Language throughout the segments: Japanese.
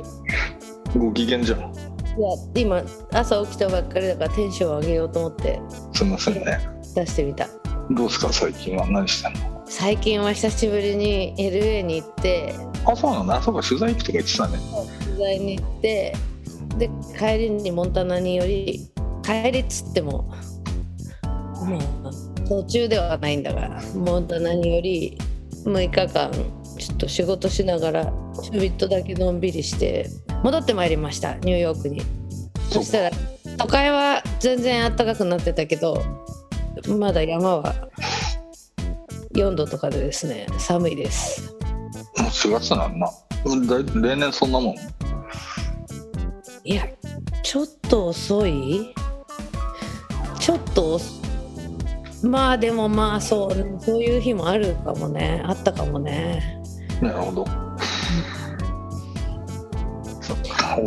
って。ご機嫌じゃん。いや今朝起きたばっかりだからテンション上げようと思って。すいませんね。出してみた。どうすか最近は？何してんの？最近は久しぶりに LA に行って。あそうなんだあそうか取材行くとか言ってたね。取材に行って。で帰りにモンタナにより帰りっつってもまあ途中ではないんだがモンタナにより6日間ちょっと仕事しながらちょびっとだけのんびりして戻ってまいりましたニューヨークに。そしたら都会は全然暖かくなってたけどまだ山は4度とかでですね寒いです。もう4月なんだだ例年そんなもん？いやちょっと遅い？ちょっと遅まあでもまあそうそういう日もあるかもねあったかもねなるほど。そっか。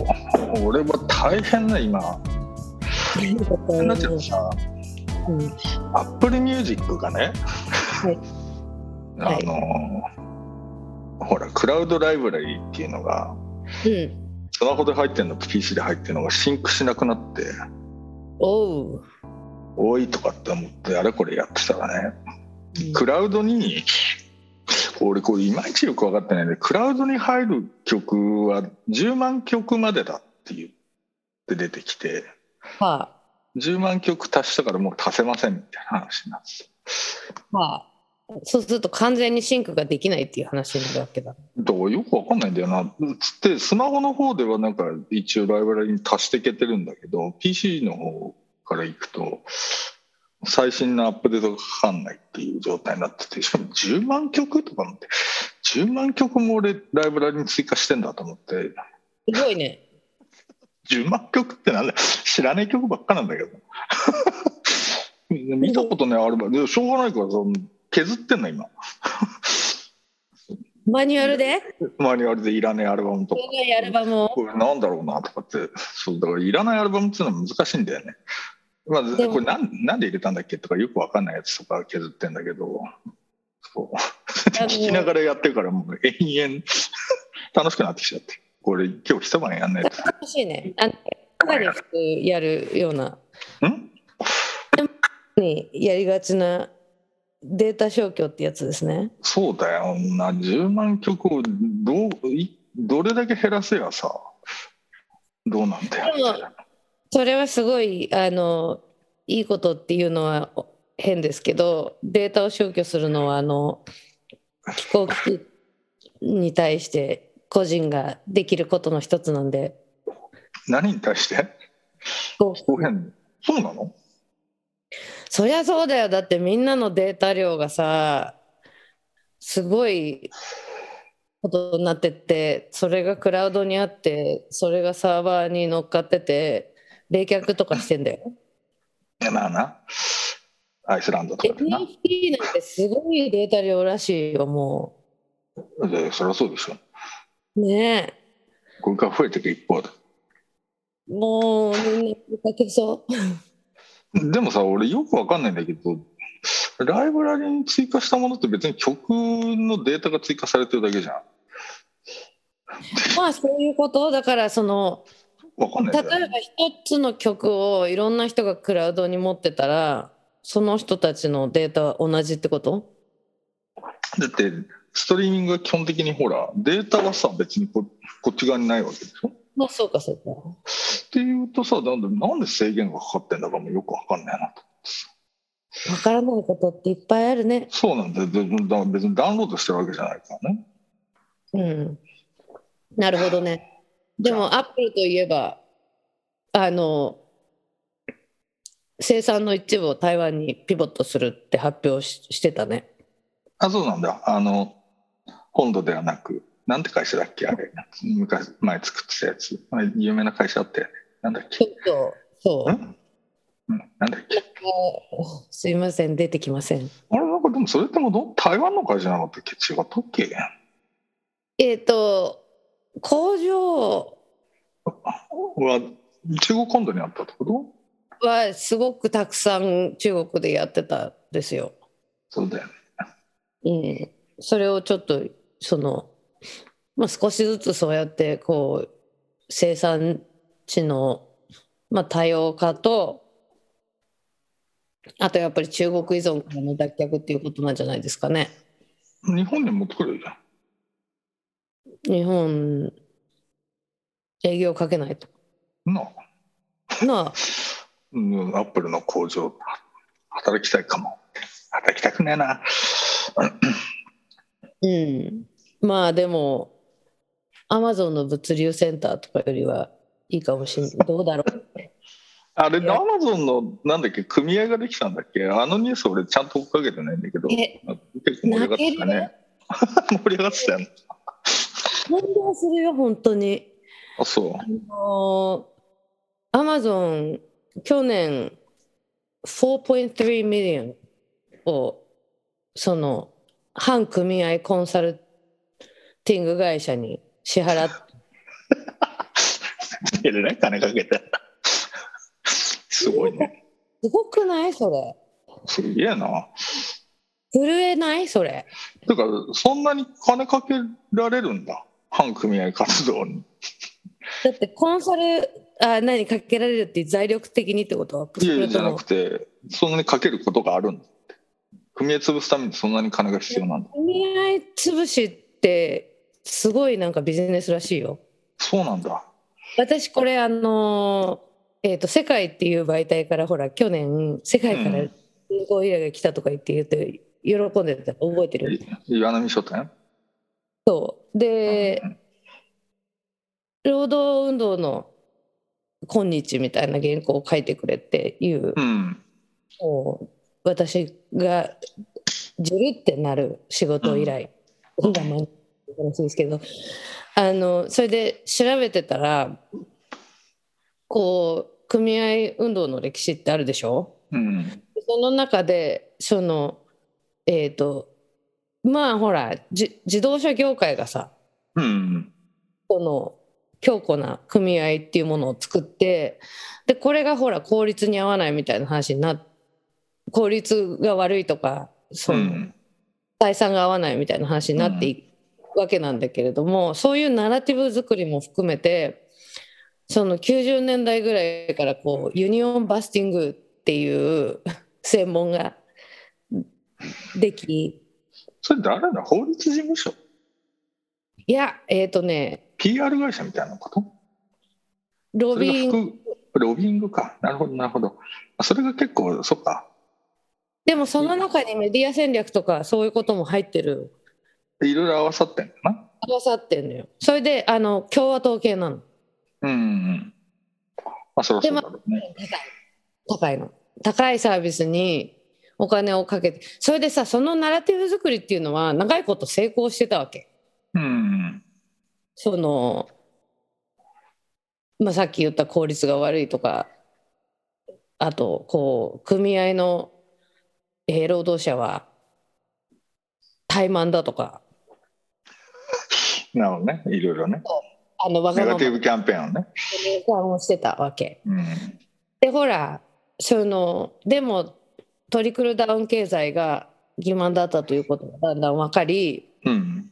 お俺は大変だ今。なっちゃうさうんアップルミュージックがね、はい。あのほらクラウドライブラリーっていうのがうんスマホで入ってるのと PC で入ってるのが sync しなくなって。おう、多いとかって思ってあれこれやってたらね。うん。クラウドに俺これいまいちよく分かってないんでクラウドに入る曲は10万曲までだって言って出てきては10万曲足したからもう足せませんみたいな話になって。あはあそうすると完全にシンクができないっていう話になるわけだ。だからよく分かんないんだよな。つってスマホの方ではなんか一応ライブラリに足していけてるんだけど PC の方から行くと最新のアップデートがかかんないっていう状態になっててしかも10万曲とか思って10万曲も俺ライブラリに追加してんだと思って。すごいね。10万曲ってなんだ知らない曲ばっかなんだけど。見たことないアルバムしょうがないからその削ってんの今。マニュアルで？マニュアルでいらないアルバムとか。長いアルバムを？これなんだろうなとかって。そうだからいらないアルバムっていうのは難しいんだよね。まあ、これなんなんで入れたんだっけとかよくわかんないやつとか削ってんだけど。そう。聞きながらやってるからもう延々。楽しくなってきちゃって。これ今日一晩やんないと。楽しいね。あ中に普通やるような。ん？にやりがちなデータ消去ってやつですね。そうだよ。な10万曲をどどれだけ減らせやさ。どうなんだよそれはすごいあのいいことっていうのは変ですけどデータを消去するのはあの飛行機に対して個人ができることの一つなんで。何に対して？そうなの？そりゃそうだよ。だってみんなのデータ量がさすごいことになってってそれがクラウドにあってそれがサーバーに乗っかってて冷却とかしてんだよ。いやまあな。アイスランドとかでな。NFT なんてすごいデータ量らしいよもでそりゃそうでしょ。う。ねこれから増えていく一方で。えもうみんなかけそう。でもさ俺よくわかんないんだけどライブラリに追加したものって別に曲のデータが追加されてるだけじゃん。まあそういうこと。だからそのわかんない例えば一つの曲をいろんな人がクラウドに持ってたらその人たちのデータは同じってこと？だってストリーミングは基本的にほらデータはさ別にここっち側にないわけでしょ？っまあそうかそうか。ていうとさなんでなんで制限がかかってんだかもよくわかんないなとわからないことっていっぱいあるね。そうなんだだ別にダウンロードしてるわけじゃないからねうん。なるほどね。でもアップルといえばあの生産の一部を台湾にピボットするって発表ししてたね。あそうなんだ。あの本土ではなくなんて会社だっけ？あれ。昔前作ってたやつ。有名な会社あったよね。なんだっけ？ちょっとそう。ん？うん、なんだっけ？すいません出てきません。あれなんかでもそれっても台湾の会社なかったっけ？違ったっけ？えっ、と工場は中国本土にあったってこと？はすごくたくさん中国でやってたんですよ。そうだようん、ね。それをちょっとその、まあ、少しずつそうやってこう生産地の、まあ、多様化とあとやっぱり中国依存からの脱却っていうことなんじゃないですかね。日本に持ってくるじゃん。日本営業かけないと。なあなあうん、アップルの工場働きたいかも。働きたくねえな。うん、まあでもアマゾンの物流センターとかよりはいいかもしれないどうだろうあれ、アマゾンのなんだっけ、組合ができたんだっけ？あのニュース俺ちゃんと追っかけてないんだけど、え結構盛り上がってたね。盛り上がってたよね。感動するよ本当に。あ、そう。あのアマゾン去年4.3 million をその反組合コンサルティング会社に支払ってえらい金かけて。すごいね。すごくないそれすげえな。震えないそれてか、そんなに金かけられるんだ。反組合活動に。だってコンサルあ何かけられるって財力的にってこと？いやいやじゃなもくて、そんなにかけることがあるんだって。組合潰すためにそんなに金が必要なんだ。組合潰しってすごいなんかビジネスらしいよそうなんだ。私これあのえー、と世界っていう媒体からほら去年世界からうん銀行依頼が来たとか言って言って喜んでたの覚えてる？い岩波書店？そうで労働運動の今日みたいな原稿を書いてくれっていううん。もう私がジュルってなる仕事依頼がまあ話ですけどあのそれで調べてたらこう組合運動の歴史ってあるでしょ？うん。その中でそのえっ、とまあほらじ自動車業界がさうん。この強固な組合っていうものを作ってでこれがほら効率に合わないみたいな話にな効率が悪いとかそうの、ん。採算が合わないみたいな話になっていくわけなんだけれども、そういうナラティブ作りも含めてその90年代ぐらいからこう union busting っていう 専門ができそれ誰だ法律事務所？いやえっ、とね ?PR 会社みたいなこと？ロビーそれが副ロビングか。なるほど、なるほど。あそれが結構、そっか。でもその中にメディア戦略とかそういうことも入ってるいろいろ合わさってんだな？合わさってんのよそれであの共和党系なのうんうん。まあ、そりゃそろうね。高いの高いサービスにお金をかけてそれでさそのナラティブ作りっていうのは長いこと成功してたわけうんうん。その、まあ、さっき言った効率が悪いとかあとこう組合の、えー労働者は怠慢だとかなるほどね。いろいろね。あのわがままネガティブキャンペーンをね。をしてたわけ。うん。でほらそのでもトリクルダウン経済が欺瞞だったということがだんだん分かりうん。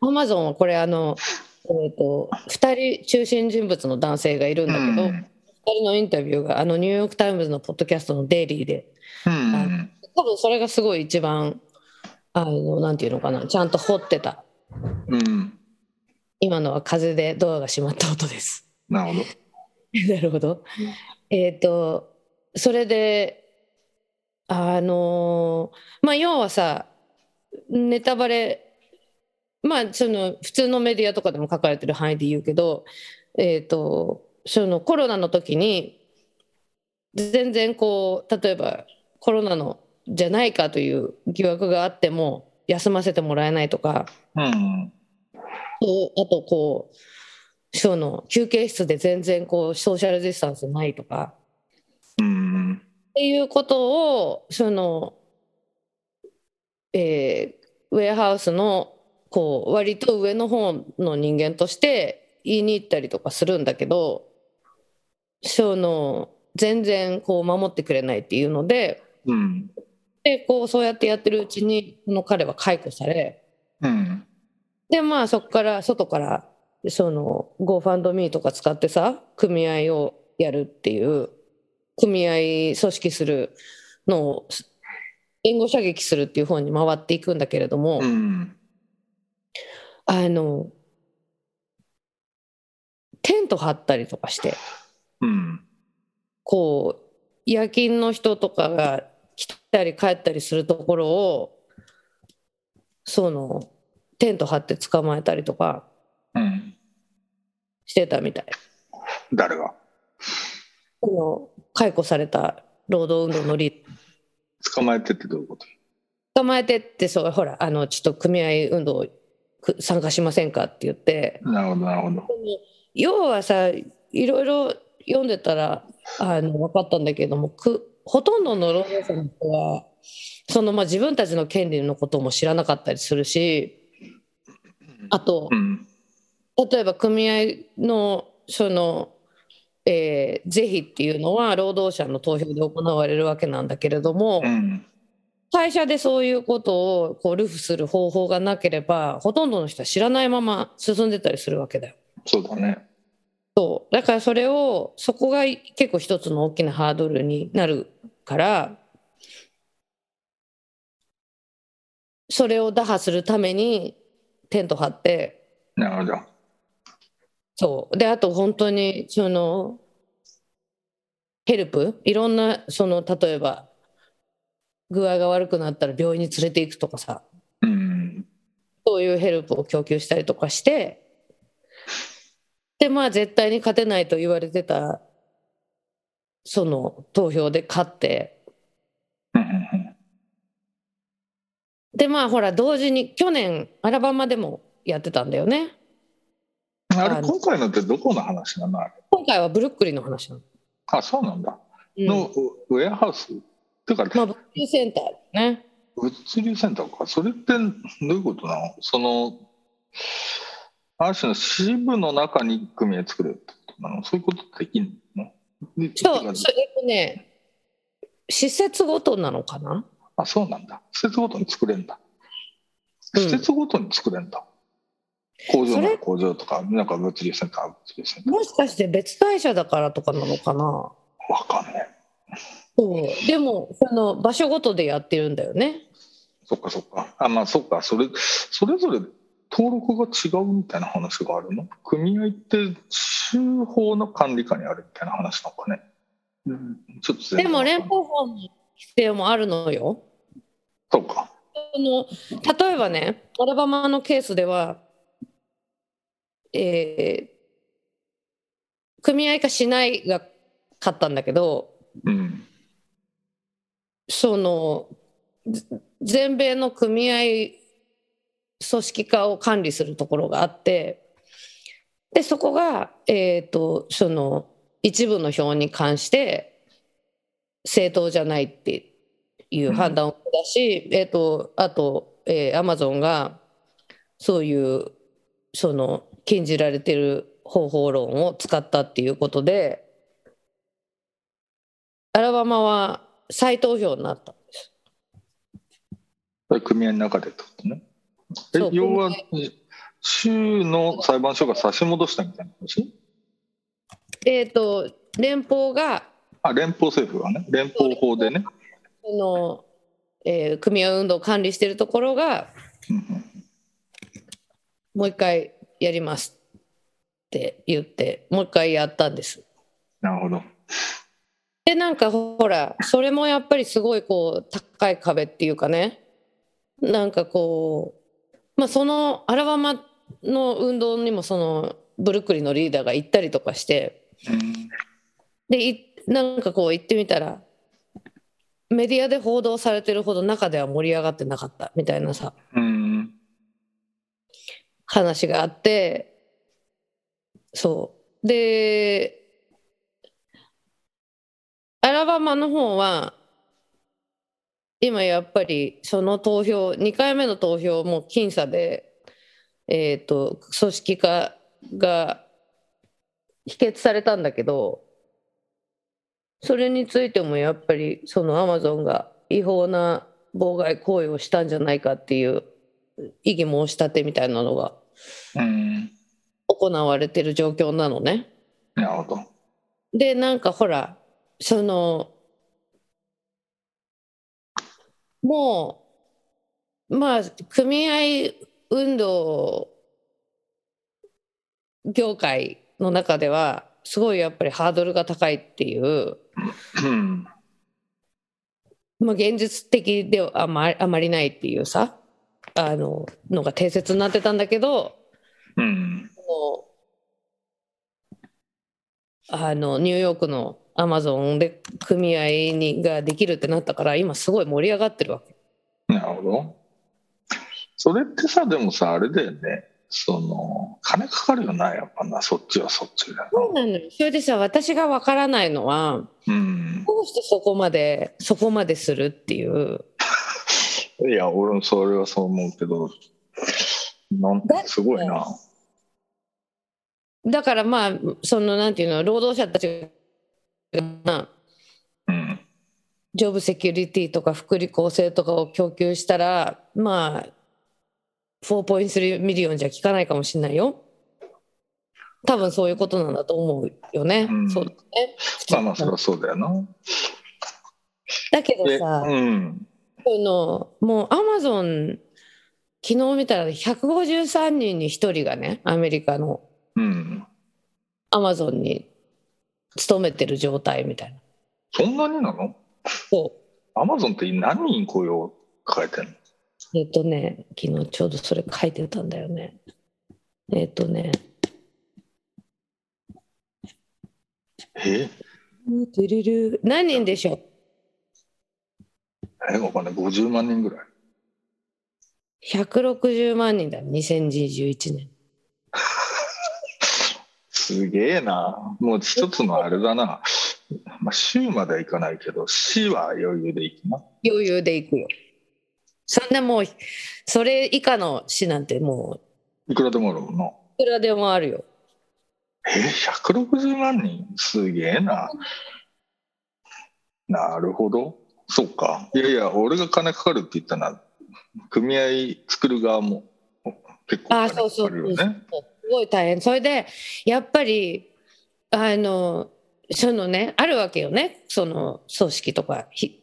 アマゾンはこれあの、えー、と2人中心人物の男性がいるんだけど、2うん人のインタビューがあのニューヨーク・タイムズのポッドキャストのデイリーでうん。多分それがすごい一番あのなんていうのかなちゃんと掘ってたうん。今のは風でドアが閉まった音です。なるほど。なるほど。えっ、とそれであのまあ要はさネタバレまあその普通のメディアとかでも書かれてる範囲で言うけどえっ、とそのコロナの時に全然こう例えばコロナのじゃないかという疑惑があっても休ませてもらえないとかうん。とあとこうその休憩室で全然こうソーシャルディスタンスないとかうん。っていうことをその、えーウェアハウスのこう割と上の方の人間として言いに行ったりとかするんだけどその全然こう守ってくれないっていうのでうん。でこうそうやってやってるうちにこの彼は解雇されうん。でまあそこから外からその GoFundMe とか使ってさ組合をやるっていう組合組織するのを援護射撃するっていう方に回っていくんだけれども、うん。あのテント張ったりとかしてうん。こう夜勤の人とかが来たり帰ったりするところをそのテント張って捕まえたりとかうん。してたみたい。誰が？その解雇された労働運動のリーダー捕まえてってどういうこと？捕まえてってそうほらあのちょっと組合運動く参加しませんかって言ってなるほど、なるほど。要はさいろいろ読んでたらあの分かったんだけどもくほとんどの労働者の人はその、まあ、自分たちの権利のことも知らなかったりするしあとうん。例えば組合のその、えー是非っていうのは労働者の投票で行われるわけなんだけれども、うん。会社でそういうことをこうルフする方法がなければほとんどの人は知らないまま進んでたりするわけだよ。そうだね。そうだからそれをそこが結構一つの大きなハードルになるからそれを打破するためにテント張ってなるほど。そう。であと本当にそのヘルプ？いろんなその例えば具合が悪くなったら病院に連れて行くとかさ。うん。そういうヘルプを供給したりとかして。でまあ絶対に勝てないと言われてたその投票で勝って。でまあほら同時に去年アラバマでもやってたんだよね。うん。あれ、今回のってどこの話なの？今回はブルックリンの話なの、あ、そうなんだ。うんの、ウェアハウス？ってか、まあ物流センターね物流センターか。それってどういうことなの？その、ある種の支部の中に組合作るってことなの？そういうことできんの？そうそれとね施設ごとなのかな？あ、そうなんだ。施設ごとに作れんだ。うん施設ごとに作れんだ。工場工場とか、なんか物流センター、物流センター。もしかして別会社だからとかなのかな？わかんない。そうでもその場所ごとでやってるんだよねそっかそっか。あ、まあそっか。それ、それぞれ登録が違うみたいな話があるの？組合って州法の管理下にあるみたいな話なのかね？うん、ちょっとでも連邦法の規定もあるのよ。そうか。その例えばねアラバマのケースでは、えー組合化しないが勝ったんだけどうん。そのぜ全米の組合組織化を管理するところがあってでそこが、えー、とその一部の票に関して正当じゃないっていう判断を下し、えー、とあと、えー、アマゾンがそういうその禁じられてる方法論を使ったっていうことでアラバマは再投票になったんです。組合の中でってことね。要は組、州の裁判所が差し戻したみたいな話？えー、と連邦があ、連邦政府がね、連邦法でね。その、えー組合運動を管理しているところがうんうんもう一回やりますって言ってもう一回やったんです。なるほど。でなんかほらそれもやっぱりすごいこう高い壁っていうかねなんかこうまあそのアラバマの運動にもそのブルックリンのリーダーが行ったりとかしてうんでいなんかこう行ってみたらメディアで報道されてるほど中では盛り上がってなかったみたいなさうん。話があってそうでアラバマの方は今やっぱりその投票2回目の投票も僅差で、えー、と組織化が否決されたんだけどそれについてもやっぱりそのアマゾンが違法な妨害行為をしたんじゃないかっていう異議申し立てみたいなのが。行われてる状況なのね。なるほど。でなんかほらそのもうまあ組合運動業界の中ではすごいやっぱりハードルが高いっていう、うん。まあ、現実的ではあまあまりないっていうさあののが定説になってたんだけどうん。あのニューヨークのアマゾンで組合にができるってなったから今すごい盛り上がってるわけ。なるほど。それってさ、でもさ、あれだよね。その、金かかるよな、やっぱな、そっちはそっちだそうなのよそれでさ私がわからないのはな。うん。どうしてそこまでそこまでするっていういや、俺もそれはそう思うけど、なんすごいな。だからまあそのなんていうの労働者たちがうん。 job security とか福利厚生とかを要求したらまあ4.3 million じゃ効かないかもしれないよ多分そういうことなんだと思うよね、うんそうだねまあまあ、そりゃそうだよな。だけどで、さ、うん。そのもうアマゾン昨日見たら153人に1人がねアメリカのうん。アマゾンに勤めてる状態みたいな。そんなになの？そう。アマゾンって何人雇用抱えてんの？えっ、とね、昨日ちょうどそれ書いてたんだよね。えっ、とね、え？トゥルル何人でしょう？え、わかんない。50万人ぐらい。?160 万人だ、2021年。すげえな。もう一つのあれだな。まあ、州まではいかないけど、市は余裕で行くな。余裕で行くよ。そんなもう、それ以下の市なんてもいくらでもあるもんな。う、いくらでもあるよ。え、160万人？すげえな。なるほど。そうか。いやいや、俺が金かかるって言ったのは、組合作る側も結構ああ、金そうそうそう。かかるよね。すごい大変。それで、やっぱり、あの、そのね、あるわけよね。その組織とか、ひ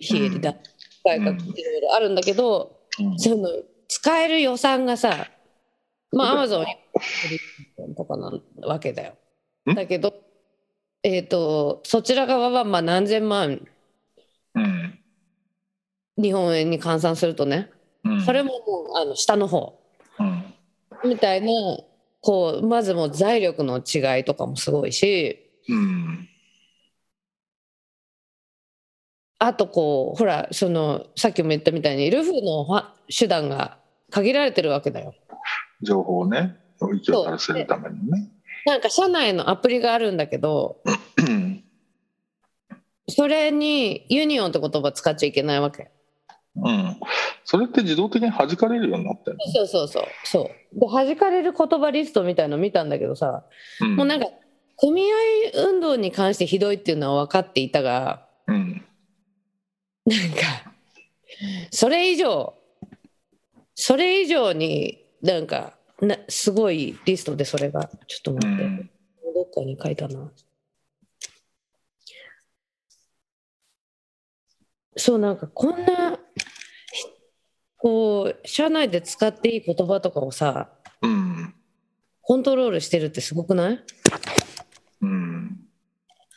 非営利だ。改革いろいろあるんだけど、うんその使える予算がさ、まあ、アマゾそうンとかなわけだよ。んだけど、えっ、と、そちら側はまあ何千万、うん。日本円に換算するとね、うん。それももうあの下の方。うん。みたいな、こう、まずもう財力の違いとかもすごいし、うん。あとこう、ほら、その、さっきも言ったみたいに、ルフのは手段が限られてるわけだよ。情報をね、行き渡らせるためにね。なんか社内のアプリがあるんだけど、う んそれにユニオンって言葉使っちゃいけないわけ。うん。それって自動的に弾かれるようになってるそうそうそうそう。で弾かれる言葉リストみたいの見たんだけどさ、の、うん、もうなんか組合運動に関してひどいっていうのは分かっていたが、うん。なんかそれ以上それ以上になんかなすごいリストでそれがちょっとう待って、ん。どっかに書いたな。そうなんかこんなこう社内で使っていい言葉とかをさうん。コントロールしてるってすごくない？うん。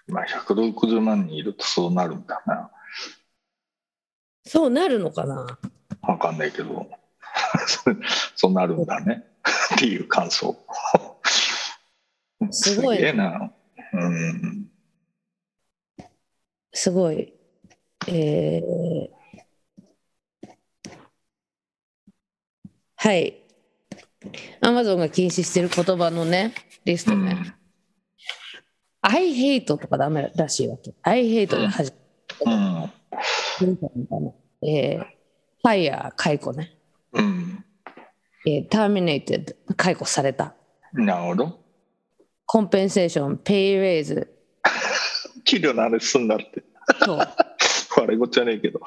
まあ、160万人いるとそうなるんだな。そうなるのかな？わかんないけど、そうなるんだね。っていう感想。すごいねげえな。うん。すごい。えーはい。アマゾンが禁止してる言葉のね、リストね。I hate とかダメらしいわけ。I hate で始うん。まる。えー、fire 解雇ね。うん。えー、terminated 解雇された。なるほど。コンペンセーション、ペイレイズ、給料の話すんなって。そう悪いこっちゃねえけど。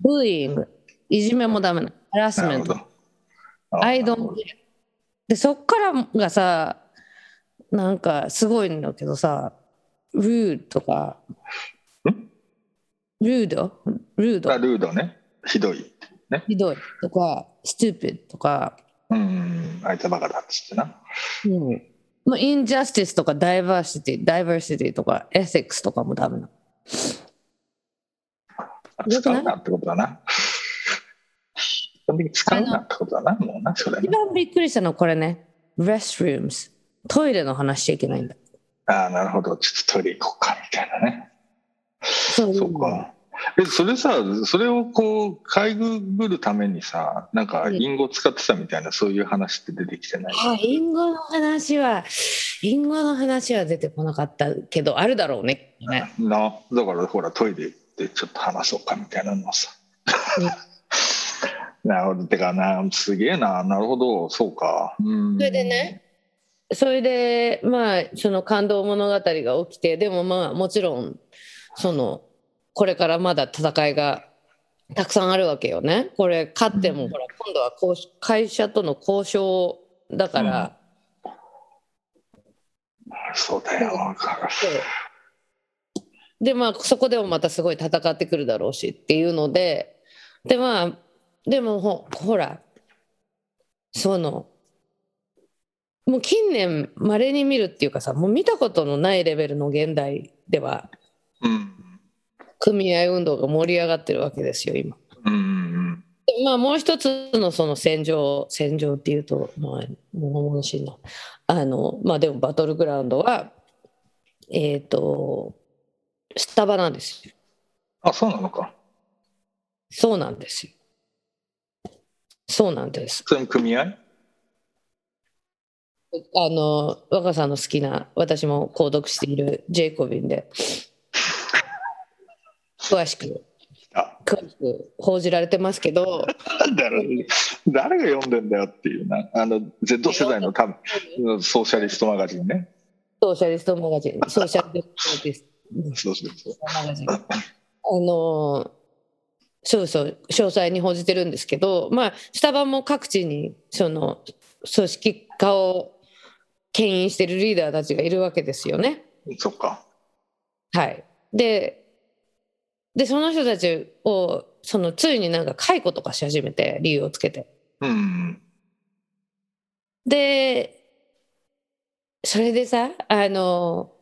ブーイングいじめもダメなのハラスメントなるほど。あ I don't care でそっからがさなんかすごいんだけどさ rude とかん？Rude ルードあルードね。ひどい。ね。ひどいとか stupid とか、うん。あいつバカだっつってな。うん、まあ injustice とか diversity diversity とか ethics とかもダメな使うなってことだな。基本的に使うなってことだな、もうな、それ一ね。番びっくりしたのはこれね restrooms トイレの話しちゃいけないんだああ、なるほど。ちょっとトイレ行こうか、みたいなね。そうそうか。え、それさ、それをこう、かいぐぐるためにさ、なんか、うん隠語使ってたみたいな、そういう話って出てきてない？あ、インゴの話は、インゴの話は出てこなかったけど、あるだろうね。ねな、だからほら、トイレ行ってちょっと話そうかみたいなのをさ。なるほど。てかな、すげえな。なるほど。そうか。うん。それでね。それで、まあ、その感動物語が起きて、でもまあ、もちろん、その、これからまだ戦いがたくさんあるわけよね。これ、勝っても、うんほら、今度はこう会社との交渉だから、そうだよ。でまあそこでもまたすごい戦ってくるだろうしっていうのででまあでもほほらそのもう近年まれに見るっていうかさもう見たことのないレベルの現代ではうん。組合運動が盛り上がってるわけですよ今。うんうんでまあもう一つのその戦場戦場っていうとまあ物々しいなあのまあでもバトルグラウンドはえっ、とスタバなんですよ。あ、そうなのか。そうなんですよ。そうなんです。それも組合？あの若さんの好きな私も購読しているジェイコビンで詳しくあ、詳しく報じられてますけど誰誰が読んでんだよっていうな。あの、Z 世代の多分、ソーシャリストマガジンね。ソーシャリストマガジンソーシャリストそうそうそう。あのそうそう詳細に報じてるんですけどまあスタバも各地にその組織化を牽引してるリーダーたちがいるわけですよね。そっか。はい、ででその人たちをそのついになんか解雇とかし始めて理由をつけてうん。でそれでさあの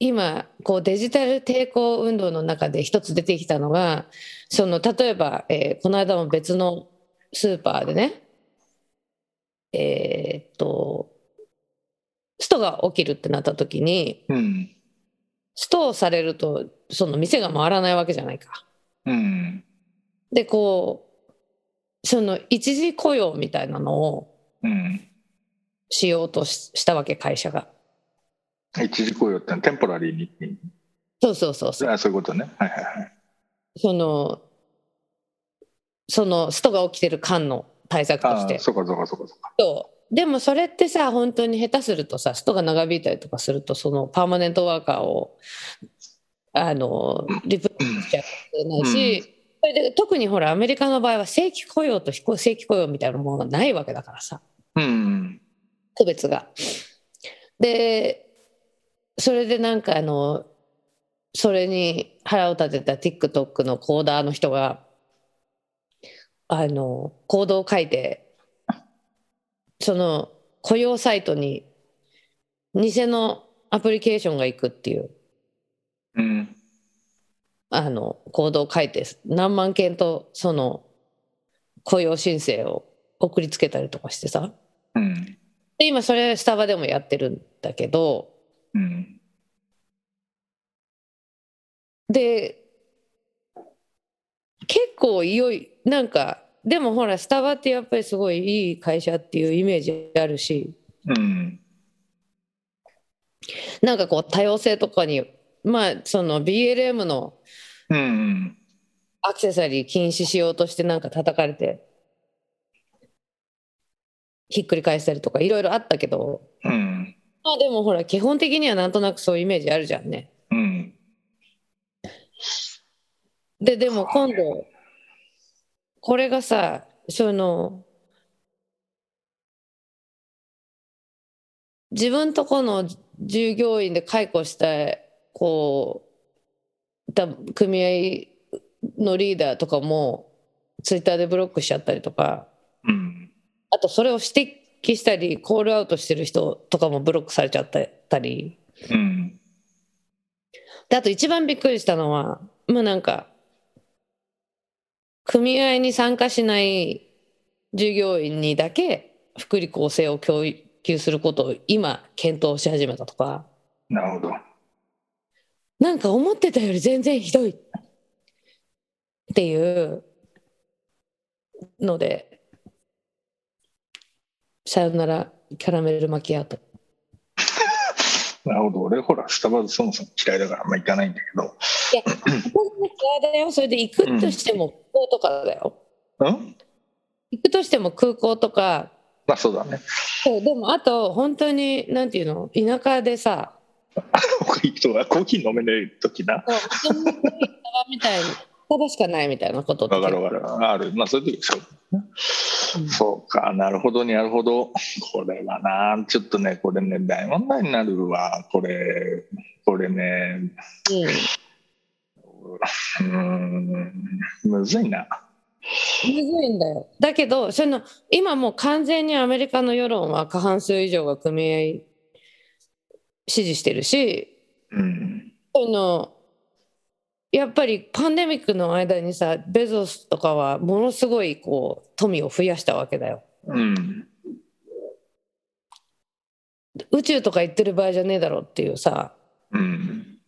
今こうデジタル抵抗運動の中で一つ出てきたのがその例えば、えーこの間も別のスーパーでねえーっとストが起きるってなった時にうん。ストをされるとその店が回らないわけじゃないか。うん。でこうその一時雇用みたいなのをうん。しようとししたわけ会社が。一時雇用ってのはテンポラリーに。そうそうそうそう。あそういうことね。はいはいはい。そのそのストが起きてる間の対策として。そうかそうかそうかそうか。そうでもそれってさ本当に下手するとさストが長引いたりとかするとそのパーマネントワーカーをあのリプレイしちゃないし、それで特にほらアメリカの場合は正規雇用と非正規雇用みたいなものがないわけだからさうん。区別が。でそれでなんかあのそれに腹を立てた TikTok のコーダーの人があのコードを書いてその雇用サイトに偽のアプリケーションが行くっていううん。あのコードを書いて何万件とその雇用申請を送りつけたりとかしてさうん。で今それスタバでもやってるんだけどうん。で結構いよいなんかでもほらスタバってやっぱりすごいいい会社っていうイメージあるしうん。なんかこう多様性とかにまあその BLM のうん。アクセサリー禁止しようとしてなんか叩かれてひっくり返したりとかいろいろあったけどうん。まあでもほら基本的にはなんとなくそういうイメージあるじゃんね。うん、ででも今度これがさその自分とこの従業員で解雇したこう組合のリーダーとかもツイッターでブロックしちゃったりとか、うん、あとそれをして摘したりコールアウトしてる人とかもブロックされちゃったりうん。であと一番びっくりしたのはまあなんか組合に参加しない従業員にだけ福利厚生を供給することを今検討し始めたとかなるほど。なんか思ってたより全然ひどいっていうのでさよならキャラメルマキアートなるほど。俺、ほら、スタバそもそも嫌いだから、あんま行かないんだけど。いや、ここが嫌いだよ。それで行くとしても空港とかだよ。うん？行くとしても空港とか、まあ、そうだね。そうでもあと本当になんていうの？田舎でさ、コーヒー飲めない時な。もうみたいにスタバしかないみたいなことってわかるわかる。ある。まあ、そういう時でしょ。そうか、なるほど、なるほど。これはな、ちょっとね、これね、大問題になるわ。これ、これね、うん、うーん、むずいな。むずいんだよ。だけどその今もう完全にアメリカの世論は過半数以上が組合支持してるしうん。そのやっぱりパンデミックの間にさベゾスとかはものすごいこう富を増やしたわけだよ。うん。宇宙とか行ってる場合じゃねえだろっていうさうん。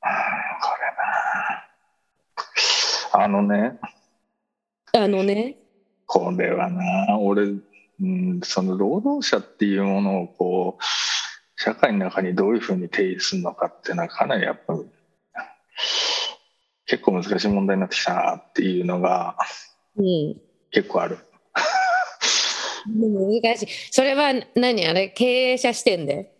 あーこれな。あのね、あのねこれはな、俺、うん、その労働者っていうものをこう、社会の中にどういうふうに定義するのかっていうのはかなりやっぱ、結構難しい問題になってきたなっていうのがうん結構ある。でも難しいそれは何あれ？経営者視点で？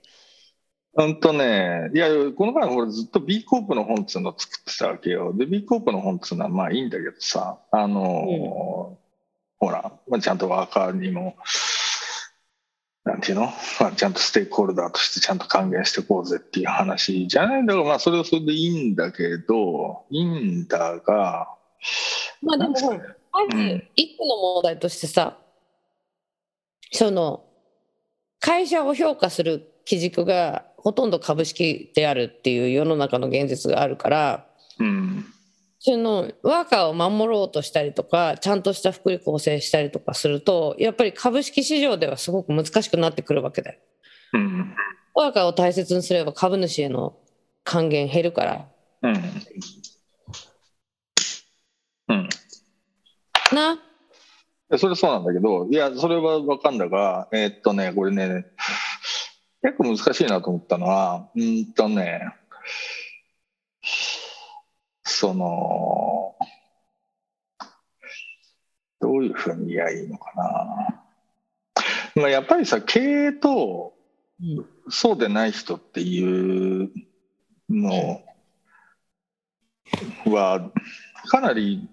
うんとね、いや、この前俺ずっと B コープの本っつうのを作ってたわけよ。で、B コープの本っつうのはまあいいんだけどさ、あの、ほら、まあ、ちゃんとワーカーにも、なんていうの、まあ、ちゃんとステークホルダーとしてちゃんと還元していこうぜっていう話じゃない？んだから、まあそれはそれでいいんだけど、いいんだが、まあでもまず一個の問題としてさその会社を評価する基軸がほとんど株式であるっていう世の中の現実があるからうん、そのワーカーを守ろうとしたりとかちゃんとした福利厚生したりとかするとやっぱり株式市場ではすごく難しくなってくるわけだよ。うん、ワーカーを大切にすれば株主への還元減るからうん。うん。な？それはそうなんだけど、いや、それは分かんだが、えーっとね、これね、結構難しいなと思ったのは、うーんとね、その、どういうふうに言えばいいのかな。まあ、やっぱりさ、経営とうんそうでない人っていうのは、かなり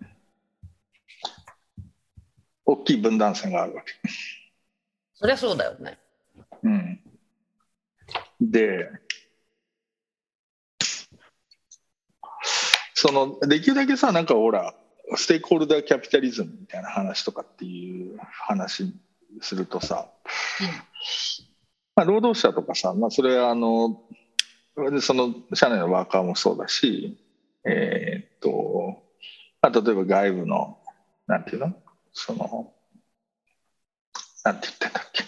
大きい分断線があるわけ。そりゃそうだよね。うん、でそのできるだけさなんかほらステークホルダーキャピタリズムみたいな話とかっていう話するとさ、まあ、労働者とかさ、まあ、それはあのその社内のワーカーもそうだしえーっと、まあ、例えば外部のなんていうの？そのなんて言ってんだっけ？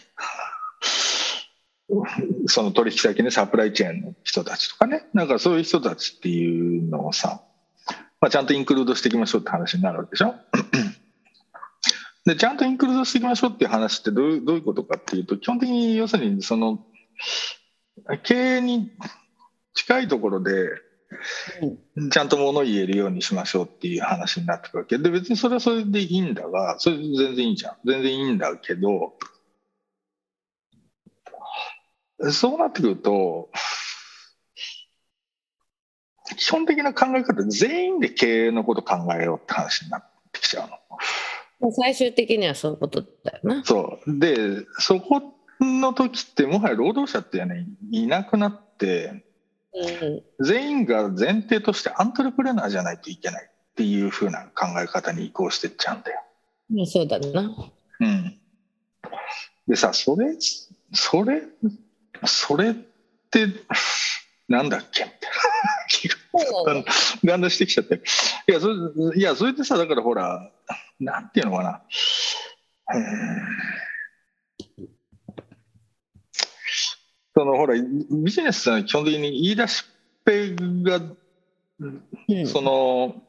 その取引先ね、サプライチェーンの人たちとかね、なんかそういう人たちっていうのをさ、まあ、ちゃんとインクルードしていきましょうって話になるわけでしょ？で、ちゃんとインクルードしていきましょうっていう話ってどういうどういうことかっていうと、基本的に要するにその経営に近いところで、ちゃんと物を言えるようにしましょうっていう話になってくるわけで別にそれはそれでいいんだがそれで全然いいじゃん全然いいんだけどそうなってくると基本的な考え方全員で経営のこと考えようって話になってきちゃうの。最終的にはそういうことだよな。そうでそこの時ってもはや労働者ってねいなくなってうん、全員が前提としてアントレプレナーじゃないといけないっていう風な考え方に移行してっちゃうんだよ。まあそうだな。うん、でさそれそれそれってなんだっけ？みたいな気がだだんだんしてきちゃって。いやそれいやそれってさだからほらなんていうのかな。そのほらビジネスは基本的に言い出しっぺがうん、その、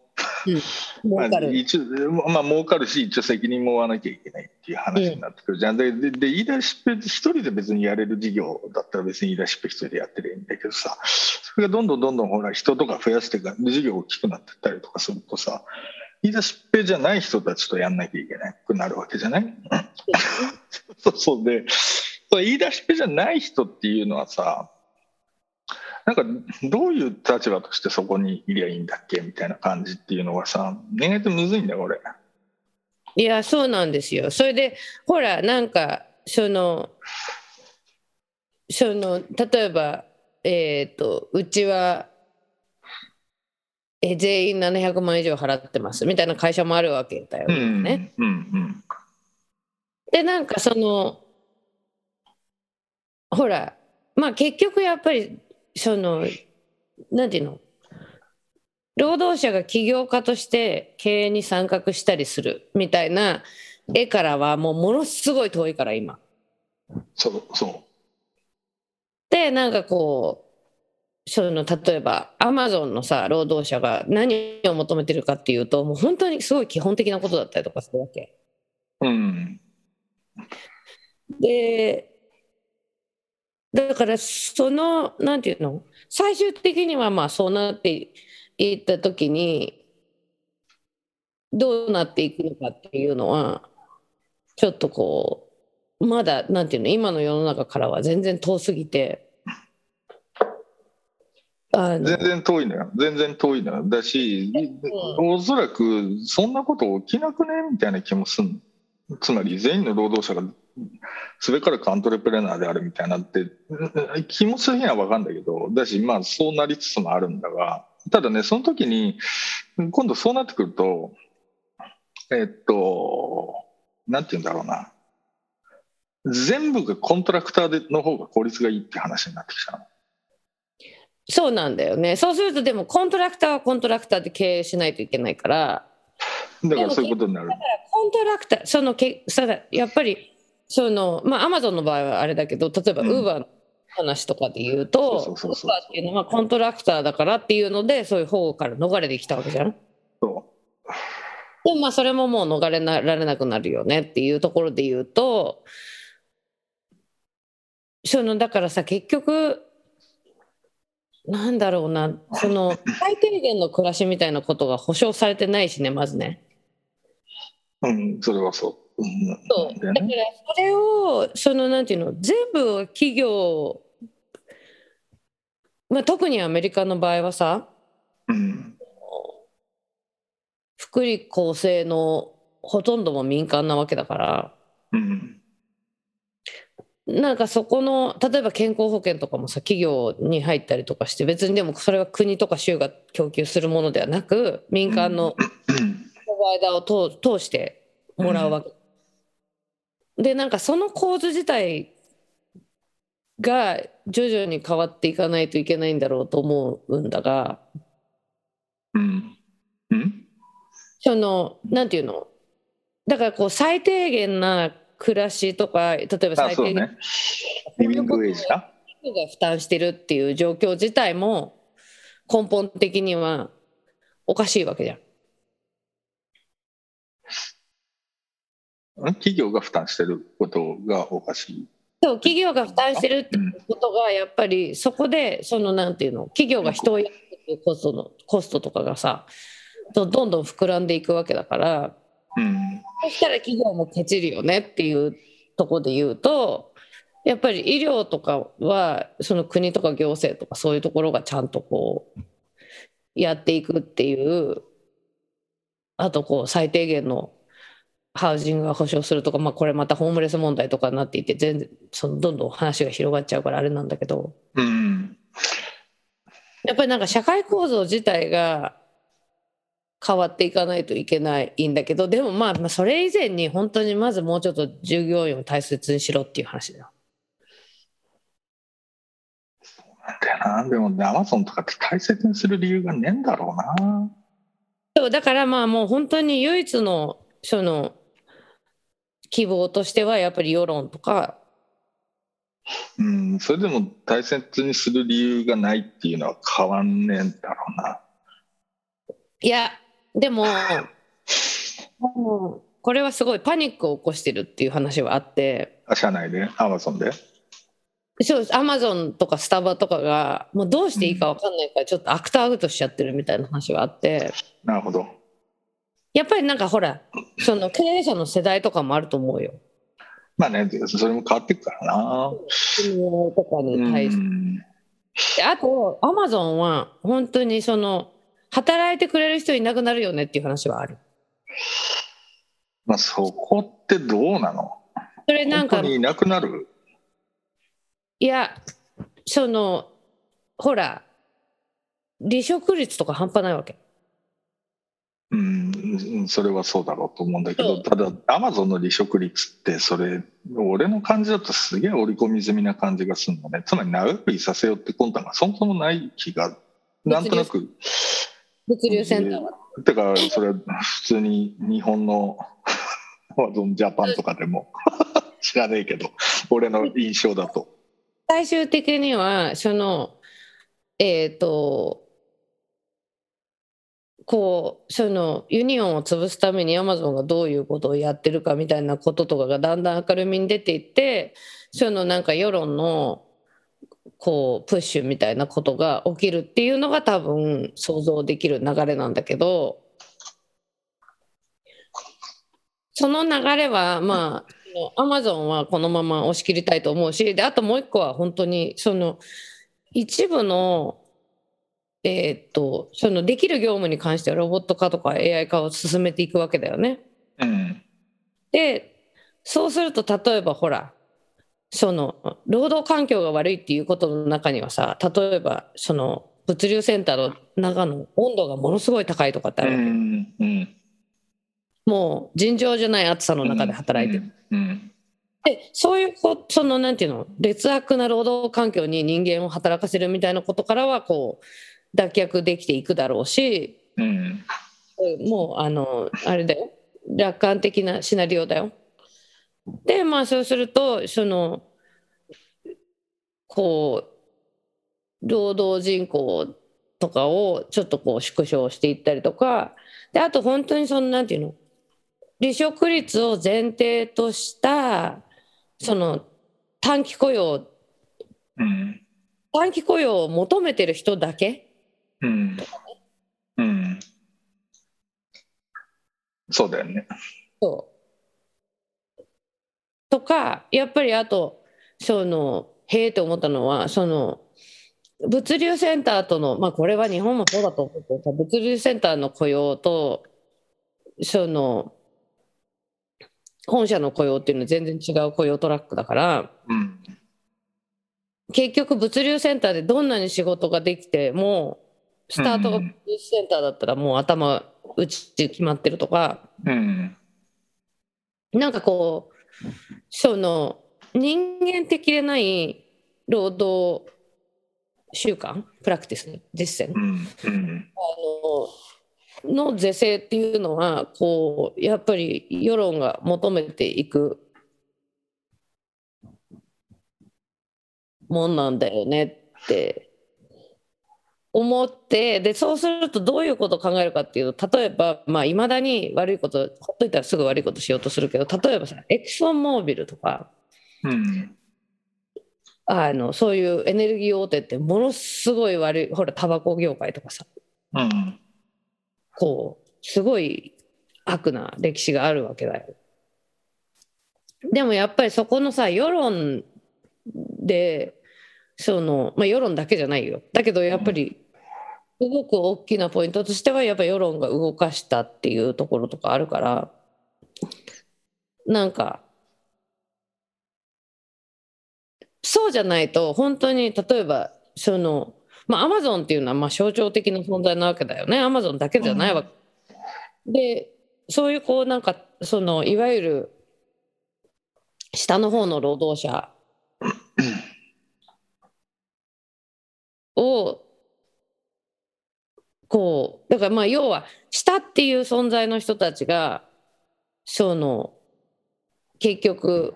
まあ、儲かる。一応まあ儲かるし一応責任も負わなきゃいけないっていう話になってくる。じゃん、ででで言い出しっぺ一人で別にやれる事業だったら別に言い出しっぺ一人でやってりゃいいんだけどさそれがどんどんどんどんほら人とか増やしていか事業大きくなってったりとかするとさ言い出しっぺじゃない人たちとやんなきゃいけなくなるわけじゃない？そうそうで言い出しっぺじゃない人っていうのはさなんかどういう立場としてそこにいりゃいいんだっけみたいな感じっていうのがさ意外とむずいんだよ俺。いやそうなんですよ。それでほらなんかそのその例えばえっ、とうちはえ全員700万以上払ってますみたいな会社もあるわけだようんね。うんうんでなんかそのほらまあ結局やっぱりそのなんていうの？労働者が起業家として経営に参画したりするみたいな絵からはもうものすごい遠いから今。そうそでなんかこうその例えばアマゾンのさ労働者が何を求めてるかっていうともう本当にすごい基本的なことだったりとかするわけ。ううんでだからそのなんていうの？最終的にはまあそうなっていった時にどうなっていくのかっていうのはちょっとこうまだなんていうの？今の世の中からは全然遠すぎて。全然遠いのよ。全然遠いのよ。だし、おそらくそんなこと起きなくね？みたいな気もすんつまり全員の労働者がすべからくアントレプレナーであるみたいなってうん気もするには分かるんだけどだしまあそうなりつつもあるんだがただねその時に今度そうなってくるとえっとなんて言うんだろうな全部がコントラクターでの方が効率がいいって話になってきたの。そうなんだよねそうするとでもコントラクターはコントラクターで経営しないといけないからだからそういうことになる。コントラクターそのけさやっぱりそのまあアマゾンの場合はあれだけど例えばウうんーバーの話とかで言うとウーバーっていうのはコントラクターだからっていうのでそういう保護から逃れてきたわけじゃん。そでもまあそれももう逃れられなくなるよねっていうところで言うとそのだからさ結局なんだろうなその最低限の暮らしみたいなことが保障されてないしねまずね。う。うん、それはそう。うん、そうだからそれをそのなんていうの全部を企業、まあ、特にアメリカの場合はさうん、福利厚生のほとんども民間なわけだからうん、なんかそこの例えば健康保険とかもさ企業に入ったりとかして別にでもそれは国とか州が供給するものではなく民間のプロバイダーを通通してもらうわけ。でなんかその構図自体が徐々に変わっていかないといけないんだろうと思うんだがうん、うん、そのなんていうの？だからこう最低限な暮らしとか例えばあ、最低限。リビングウェイジが負担してるっていう状況自体も根本的にはおかしいわけじゃん。企業が負担してることがおかしい？そう企業が負担してるってうんことがやっぱりそこでそのなんていうの？企業が人を雇うっていうコストのコストとかがさどどんどん膨らんでいくわけだから。うん、そしたら企業もケチるよねっていうところで言うとやっぱり医療とかはその国とか行政とかそういうところがちゃんとこうやっていくっていうあとこう最低限のハウジングが保障するとか、まあ、これまたホームレス問題とかになっていて全然そのどんどん話が広がっちゃうからあれなんだけどうん。やっぱりなんか社会構造自体が変わっていかないといけないんだけどでもまあまあそれ以前に本当にまずもうちょっと従業員を大切にしろっていう話だよ。なんだよな。でもね、アマゾンとかって大切にする理由がねえんだろうな。そうだからまあもう本当に唯一のその希望としてはやっぱり世論とかうん、それでも大切にする理由がないっていうのは変わんねえんだろうな。いや でもこれはすごいパニックを起こしてるっていう話はあってあ社内で、アマゾンで？そうアマゾンとかスタバとかがもうどうしていいか分かんないからちょっとアクターアウトしちゃってるみたいな話があってなるほど。やっぱりなんかほらその経営者の世代とかもあると思うよ。まあね、それも変わっていくからな。国とかに対してあとアマゾンは本当にその働いてくれる人いなくなるよねっていう話はある。まあそこってどうなの？それなんか本当にいなくなる？いやそのほら離職率とか半端ないわけ。うん、それはそうだろうと思うんだけどただアマゾンの離職率ってそれ俺の感じだとすげえ織り込み済みな感じがするのね。つまり長くいさせようって魂胆がそもそもない気がなんとなく。物流センターは。てかそれは普通に日本の アマゾンジャパンとかでも。知らねえけど俺の印象だと。最終的にはそのえっ、とこうそのユニオンを潰すためにアマゾンがどういうことをやってるかみたいなこととかがだんだん明るみに出ていってそのなんか世論のこうプッシュみたいなことが起きるっていうのが多分想像できる流れなんだけどその流れはまあアマゾンはこのまま押し切りたいと思うしであともう一個は本当にその一部のえーっとそのできる業務に関してはロボット化とか AI 化を進めていくわけだよね。うんでそうすると例えばほらその労働環境が悪いっていうことの中にはさ例えばその物流センターの中の温度がものすごい高いとかってあうるわけ、んうんもう尋常じゃない暑さの中で働いてる。うんでそういうこそのなんていうの劣悪な労働環境に人間を働かせるみたいなことからはこう脱却できていくだろうしうん。もうあのあれだよ。楽観的なシナリオだよ。でまあそうするとそのこう労働人口とかをちょっとこう縮小していったりとかであと本当にそのなんていうの離職率を前提としたその短期雇用うん。短期雇用を求めてる人だけうん。うん。そうだよね。そう。とかやっぱりあとそのへえと思ったのはその物流センターとのまあこれは日本もそうだと思うけどさ物流センターの雇用とその本社の雇用っていうのは全然違う雇用トラックだからうん。結局物流センターでどんなに仕事ができてもスタートがセンターだったらもう頭打ち決まってるとかうん。なんかこうその人間的でない労働習慣プラクティス実践。うん。うん。あのの是正っていうのはこうやっぱり世論が求めていくもんなんだよねって思ってでそうするとどういうことを考えるかっていうと例えばまあいまだに悪いことほっといたらすぐ悪いことしようとするけど例えばさエクソンモービルとかうん。あのそういうエネルギー大手ってものすごい悪いほらタバコ業界とかさ。うん。こうすごい悪な歴史があるわけだよ。でもやっぱりそこのさ世論でそのまあ世論だけじゃないよ。だけどやっぱりすごく大きなポイントとしてはやっぱ世論が動かしたっていうところとかあるからなんかそうじゃないと本当に例えばそのまあアマゾンっていうのはまあ象徴的な存在なわけだよね。アマゾンだけじゃないわけ、でそういうこうなんかそのいわゆる下の方の労働者をこうだからまあ要は下っていう存在の人たちがその結局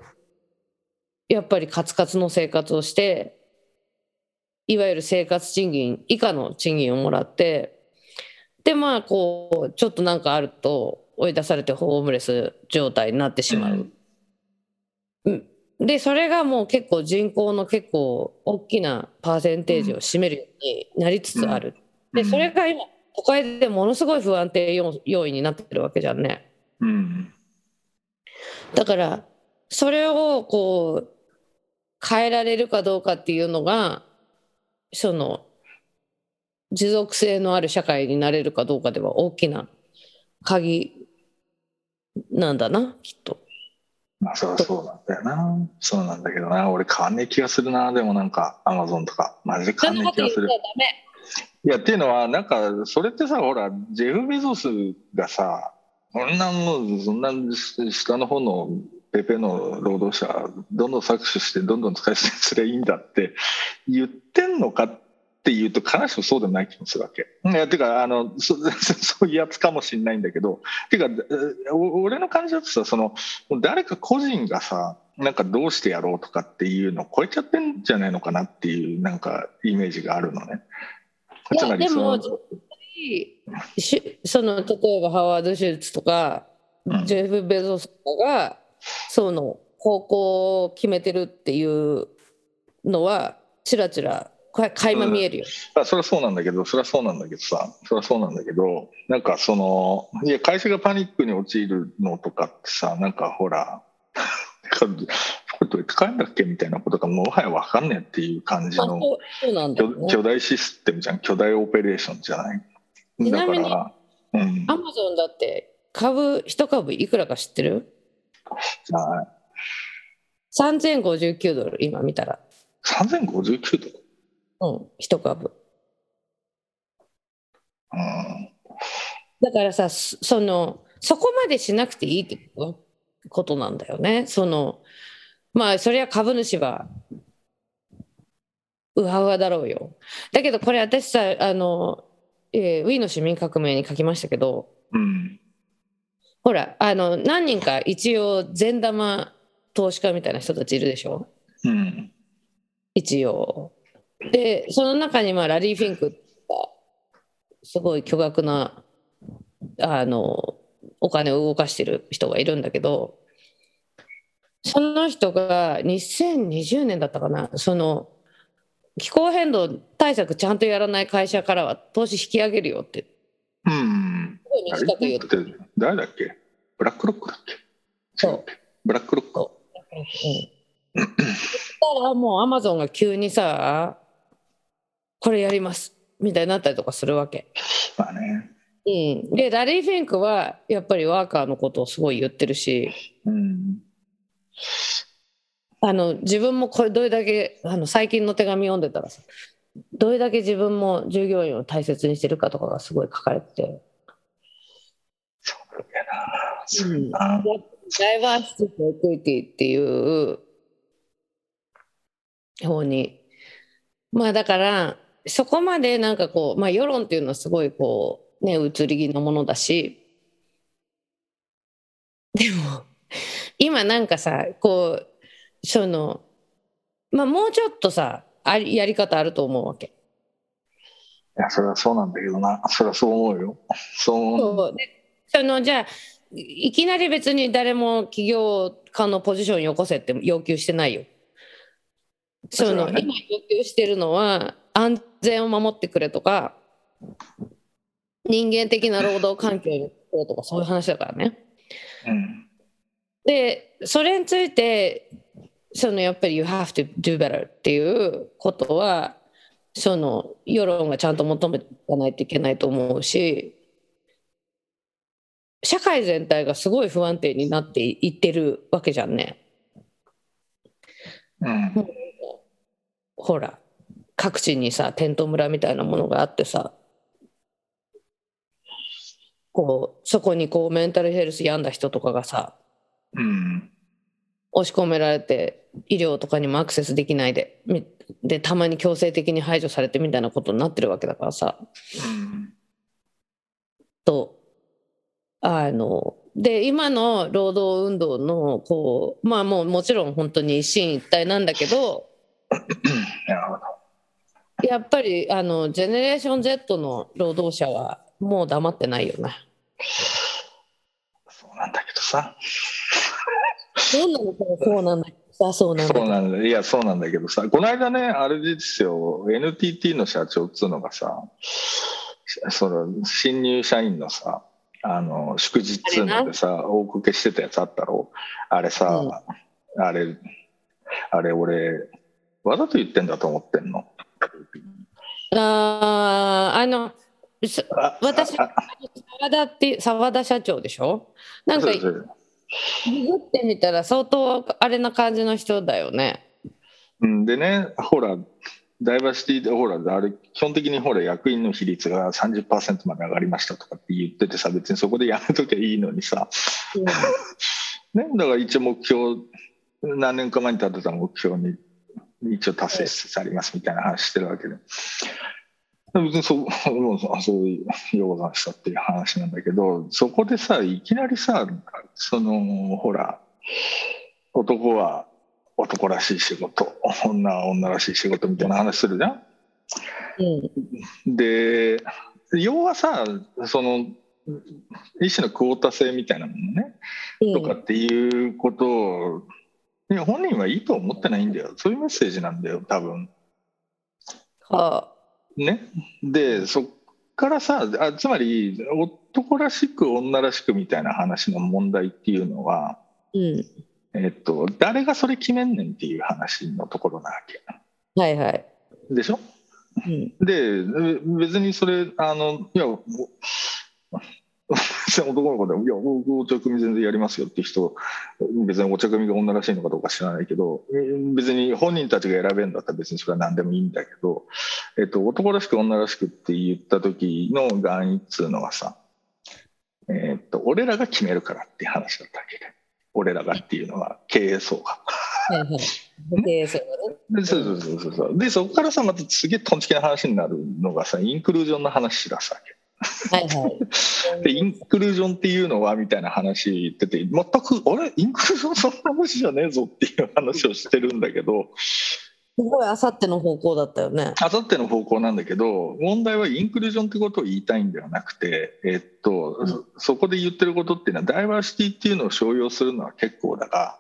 やっぱりカツカツの生活をしていわゆる生活賃金以下の賃金をもらってでまあこうちょっとなんかあると追い出されてホームレス状態になってしまう。うんでそれがもう結構人口の結構大きなパーセンテージを占めるようになりつつある。でそれが今都会でものすごい不安定要要因になってるわけじゃんね。うん。だからそれをこう変えられるかどうかっていうのがその持続性のある社会になれるかどうかでは大きな鍵なんだなきっと。まあそりゃそうなんだよな。そうなんだけどな。俺変わんねえ気がするな。でもなんかアマゾンとか。マジで変わんねえ気がする。そんなこと言っいやっていうのはなんかそれってさほらジェフ・ベゾスがさそんなもうそんな下の方のペペの労働者どんどん搾取してどんどん使い捨てすればいいんだって言ってんのかっていうと必ずしもそうでもない気もするわけ。いやてかあのそそういうやつかもしれないんだけどてか俺の感じだとさその誰か個人がさなんかどうしてやろうとかっていうのを超えちゃってんじゃないのかなっていうなんかイメージがあるのね。いやでもしその例えばハワード・シューツとか、うん。ジェフ・ベゾスとかがその方向を決めてるっていうのはちらちらか垣間見えるよ。あそれはそうなんだけどそれはそうなんだけどさそれはそうなんだけどなんかそのいや会社がパニックに陥るのとかってさなんかほら どうやって帰るんだっけみたいなことがもはや分かんねえっていう感じの。巨巨大システムじゃん巨大オペレーションじゃないだかちなみにらうんアマゾンだって株一株いくらか知ってる？はい ?3059 ドル今見たら。3059ドル？うん、一株。うんだからさそそのそこまでしなくていいってことなんだよね。そのまあそりゃ株主はうわうわだろうよ。だけどこれ私さあの、えーウィーンの市民革命に書きましたけどうんほらあの何人か一応善玉投資家みたいな人たちいるでしょ？うん一応。でその中にまあラリー・フィンクがすごい巨額なあのお金を動かしてる人がいるんだけどその人が2020年だったかな。その気候変動対策ちゃんとやらない会社からは投資引き上げるよって。うん。すごい短く言って誰だっけブラックロックだっけ？そう。ブラックロック。う。ん、そしたらもうアマゾンが急にさこれやりますみたいになったりとかするわけ。まあね。うん、でラリー・フィンクはやっぱりワーカーのことをすごい言ってるし。うんあの自分もこれどれだけあの最近の手紙読んでたらさどれだけ自分も従業員を大切にしてるかとかがすごい書かれてて、そうだよな。そうだなダイバーシティとエクイティっていう方に。まあだからそこまでなんかこう、まあ、世論っていうのはすごいこうね移り気のものだし。でも今なんかさこうそのまあもうちょっとさありやり方あると思うわけ。いや、それはそうなんだけどな。それはそう思うよ。そう思う。そのじゃあいいきなり別に誰も起業家のポジションよこせって要求してないよ。そのね今要求してるのは安全を守ってくれとか人間的な労働環境にくれとかそういう話だからね。うん。でそれについてそのやっぱり「You have to do better」っていうことはその世論がちゃんと求めていかないといけないと思うし社会全体がすごい不安定になっていってるわけじゃんね。うんほら各地にさテント村みたいなものがあってさこうそこにこうメンタルヘルス病んだ人とかがさうん。押し込められて医療とかにもアクセスできないでみでたまに強制的に排除されてみたいなことになってるわけだからさ。うん。とあので今の労働運動のこうまあもうもちろん本当に一進一退なんだけどなるほど。やっぱりあのジェネレーション Z の労働者はもう黙ってないよね。そうなんだけどさそうなのかそうなんだけどさそうなんだそうなんだ。いやそうなんだけどさこの間ねあれですよ。NTT の社長っつうのがさその新入社員のさあの祝日っつうのでさ大こけしてたやつあったろ？あれさ、あれあれ俺わざと言ってんだと思ってんの？あーあのそあ私あ。澤田って澤田社長でしょ？なんかそうそうググってみたら相当あれな感じの人だよね。うん、でねほらダイバーシティでほらあれ基本的にほら役員の比率が30%まで上がりましたとかって言っててさ別にそこでやめときゃいいのにさ、ね、だから一応目標何年か前に立てた目標に一応達成しつつありますみたいな話してるわけで。別にそうもうあそういうようござんしたっていう話なんだけどそこでさいきなりさそのほら男は男らしい仕事女は女らしい仕事みたいな話するじゃん？うんで要はさその一種のクオータ制みたいなものねうんとかっていうことをいや本人はいいと思ってないんだよそういうメッセージなんだよ多分。はね、でそっからさあつまり男らしく女らしくみたいな話の問題っていうのは、うん、えっと、誰がそれ決めんねんっていう話のところなわけ。はいはい。でしょ？うん。で別にそれあのいや 男の子でも「いや僕お茶組全然やりますよ」って人別にお茶組が女らしいのかどうか知らないけど別に本人たちが選べるんだったら別にそれは何でもいいんだけど、えっと、男らしく女らしくって言った時の願意っつうのはさ、えっと、俺らが決めるからっていう話だったわけ。で俺らがっていうのは経営層が。で、そこからさまたすげえトンチキな話になるのがさインクルージョンの話しだすわけ。はいはい。でインクルージョンっていうのはみたいな話言ってて全くあれ？インクルージョンそんな話じゃねえぞっていう話をしてるんだけどすごいあさっての方向だったよね。あさっての方向なんだけど問題はインクルージョンってことを言いたいんではなくて、えっとうんそこで言ってることっていうのはダイバーシティっていうのを商用するのは結構だが、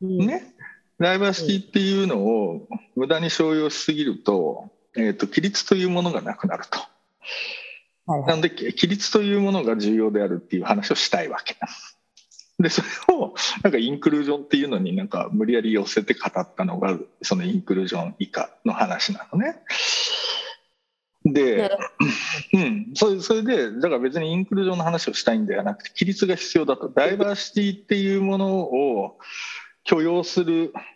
うん、ね？ダイバーシティっていうのを無駄に商用しすぎると,、えっと規律というものがなくなると。はいはないんで規律というものが重要であるっていう話をしたいわけ。でそれをなんかインクルージョンっていうのになんか無理やり寄せて語ったのがそのインクルージョン以下の話なのね。なでる、うん、それそれでだから別にインクルージョンの話をしたいんではなくて規律が必要だとダイバーシティっていうものを許容する一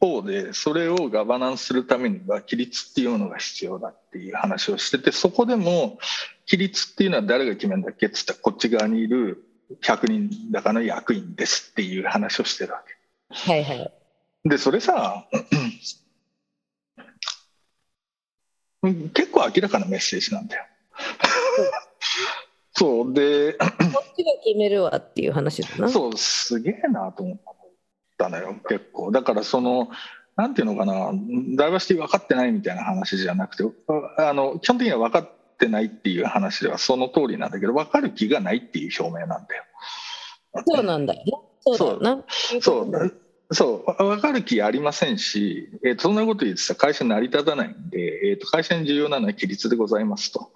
方でそれをガバナンスするためには規律っていうものが必要だっていう話をしててそこでも規律っていうのは誰が決めるんだっけ？っつったらこっち側にいる100人だかの役員ですっていう話をしてるわけ。はいはい。でそれさうん結構明らかなメッセージなんだよ。そうでこっちが決めるわっていう話だな。そうすげえなと思ったのよ結構だからそのなんていうのかなダイバーシティ分かってないみたいな話じゃなくてああの基本的には分かってないっていう話ではその通りなんだけど分かる気がないっていう表明なんだよ。そうなんだよね。そうだよな。そうそう分かる気ありませんし、えーとそんなこと言ってたら会社成り立たないんで、えーと会社に重要なのは規律でございますと。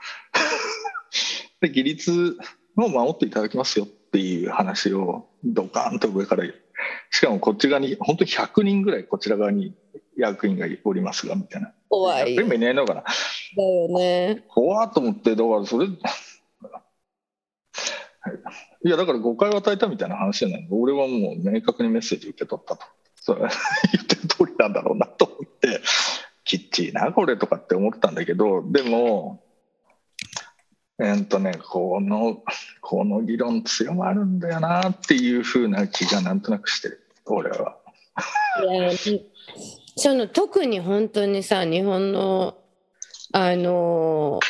で規律を守っていただきますよっていう話をドカンと上から しかもこっち側に本当に100人ぐらいこちら側に役員がおりますがみたいな。怖い。よ今いないのかな。だよね。怖っと思ってだからそれ いやだから誤解を与えたみたいな話じゃない俺はもう明確にメッセージ受け取ったと。それ 言ってる通りなんだろうなと思ってきっちりなこれとかって思ったんだけどでもえーっとねこの この議論強まるんだよなっていうふうな気がなんとなくしてる。俺は。その特に本当にさ日本のあの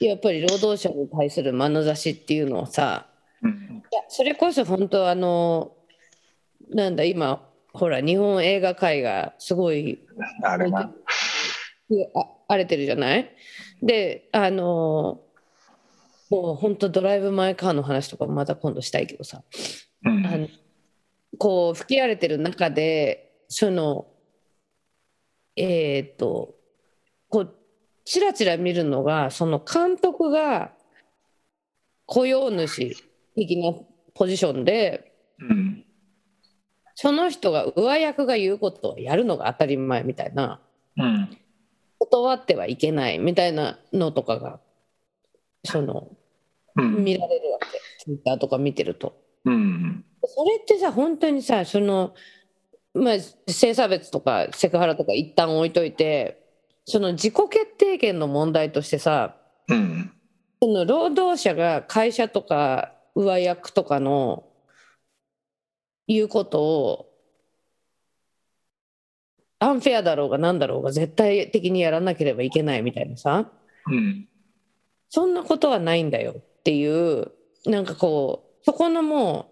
やっぱり労働者に対する眼差しっていうのをさうん。いやそれこそ本当あのなんだ今ほら日本映画界がすごいあれな。あ荒れてるじゃない？であのもう本当ドライブ・マイ・カーの話とかまた今度したいけどさ。うん。あのこう吹き荒れてる中でそのえっ、とこうちらちら見るのがその監督が雇用主的なポジションでうん。その人が上役が言うことをやるのが当たり前みたいなうん。断ってはいけないみたいなのとかがそのうん見られるわけ。ツイッターとか見てると。うん。それってさ本当にさその、まあ、性差別とかセクハラとか一旦置いといてその自己決定権の問題としてさうん。その労働者が会社とか上役とかの言うことをアンフェアだろうが何だろうが絶対的にやらなければいけないみたいなさ。うん。そんなことはないんだよっていうなんかこうそこのも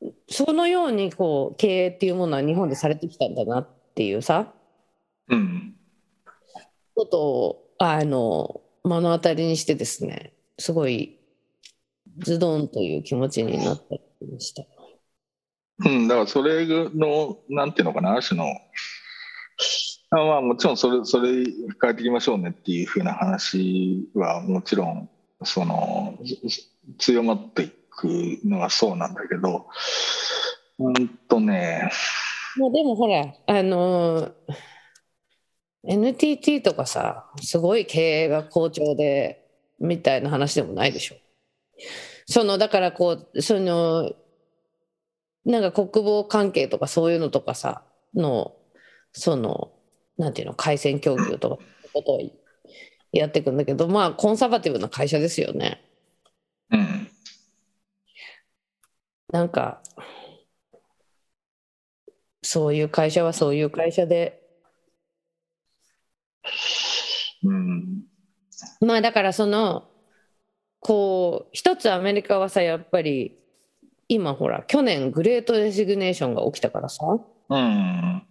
うそのようにこう経営っていうものは日本でされてきたんだなっていうさうんことをあの目の当たりにしてですねすごいズドンという気持ちになったりました。うん、だからそれの、なんていうのかな、ある種の、あまあもちろんそれ、それ変えていきましょうねっていうふうな話はもちろん、その、強まっていくのはそうなんだけど、うんとね、まあ、でもほらあの NTT とかさすごい経営が好調でみたいな話でもないでしょ。そのだからこうそのなんか国防関係とかそういうのとかさのそのなんていうの回線供給とかことをやっていくんだけどまあコンサバティブな会社ですよね。うん、なんかそういう会社はそういう会社で。うん、まあだからそのこう一つアメリカはさやっぱり今ほら去年グレートレシグネーションが起きたからさ。うん、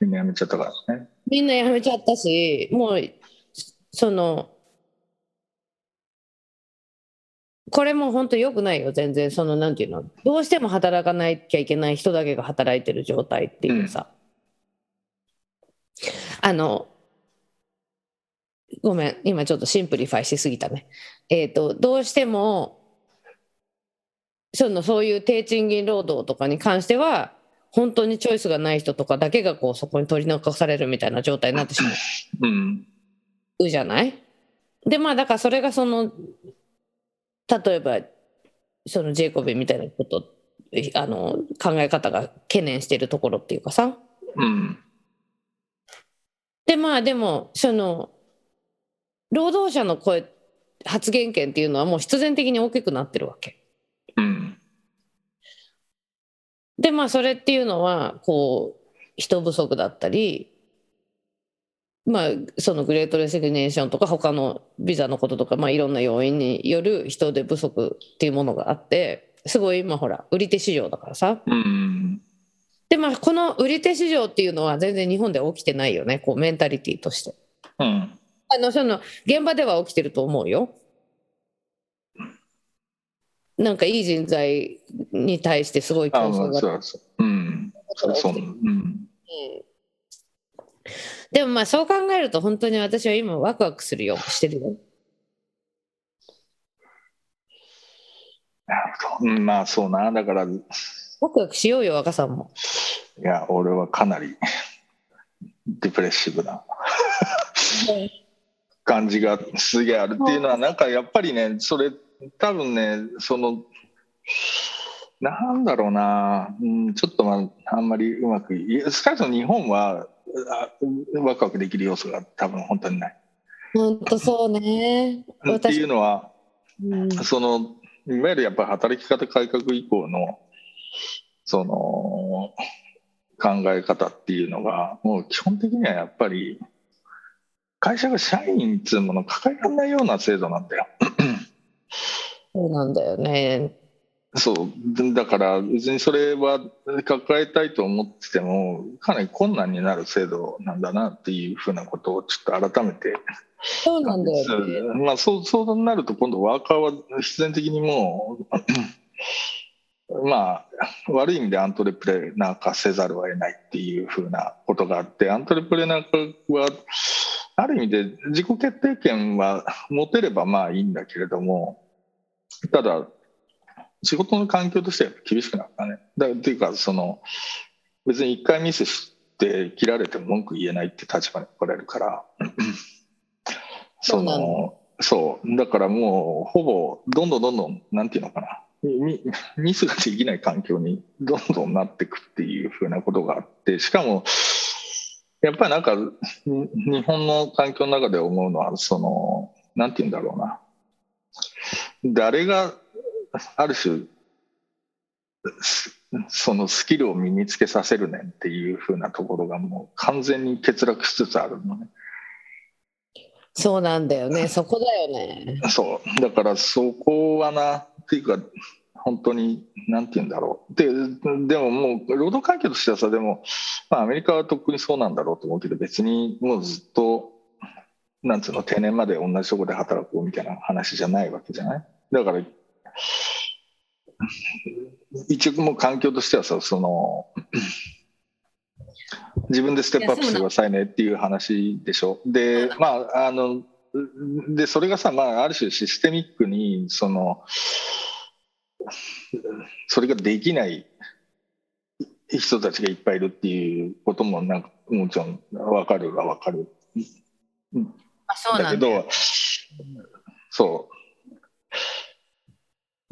みんなやめちゃったからね。みんな辞めちゃったしもうそのこれも本当良くないよ全然。そのなんていうの？どうしても働かなきゃいけない人だけが働いてる状態っていうさ、あのごめん今ちょっと simplify しすぎたね。えっ、とどうしてもそのそういう低賃金労働とかに関しては本当にチョイスがない人とかだけがこうそこに取り残されるみたいな状態になってしまう。うん、うじゃない？でまあだからそれがその例えばそのジェイコビみたいなことあの考え方が懸念しているところっていうかさ。うん、でまあでもその労働者の声発言権っていうのはもう必然的に大きくなってるわけ。うん、でまあそれっていうのはこう人不足だったりまあそのグレートレシグネーションとか他のビザのこととか、まあ、いろんな要因による人手不足っていうものがあってすごい今ほら売り手市場だからさ。うん、でまあこの売り手市場っていうのは全然日本では起きてないよねこうメンタリティーとして。うん、あのその現場では起きてると思うよ。なんかいい人材に対してすごい競争が。そうそう、うん、そう、そう、うん、でもまあそう考えると本当に私は今ワクワクするよしてるよ。なるほど、うん、まあ、そうな、だから、いワクワクしようよ若さんも。や、俺はかなりディプレッシブな感じがすげえあるっていうのはなんかやっぱりねそれ多分ねそのなんだろうな、うん、ちょっとまああんまりうまく少なくとも日本はあワクワクできる要素が多分本当にない。本当そうね。っていうのは、うんそのいわゆるやっぱり働き方改革以降のその考え方っていうのがもう基本的にはやっぱり会社が社員っていうものを抱えられないような制度なんだよ。そうなんだよね。そうだから別にそれは抱えたいと思っててもかなり困難になる制度なんだなっていうふうなことをちょっと改めてそうなんだよね。まあ、そうそうなると今度ワーカーは必然的にもうまあ悪い意味でアントレプレナー化せざるを得ないっていうふうなことがあってアントレプレナー化はある意味で自己決定権は持てればまあいいんだけれどもただ仕事の環境としては厳しくなったね。だっていうかその別に一回ミスして切られても文句言えないって立場に置かれるから。そのそうだからもうほぼどんどんどんどんなんていうのかな。ミミスができない環境にどんどんなっていくっていうふうなことがあって。しかもやっぱりなんかに日本の環境の中で思うのはそのなんていうんだろうな。誰がある種すそのスキルを身につけさせるねんっていうふうなところがもう完全に欠落しつつあるのね。そうなんだよね。そこだよね。そうだからそこはなっていうか本当になんて言うんだろうででももう労働環境としてはさでも、まあ、アメリカはとっくにそうなんだろうと思うけど別にもうずっとなんつうの定年まで同じとこで働こうみたいな話じゃないわけじゃない？だから一応もう環境としてはさその自分でステップアップしてくださいねっていう話でしょ。で、まあ、あの、で、それがさ、まあ、ある種システミックに、その、それができない人たちがいっぱいいるっていうことも、なんか、もちろん分かるが分かる。あそうだけ。ど、そ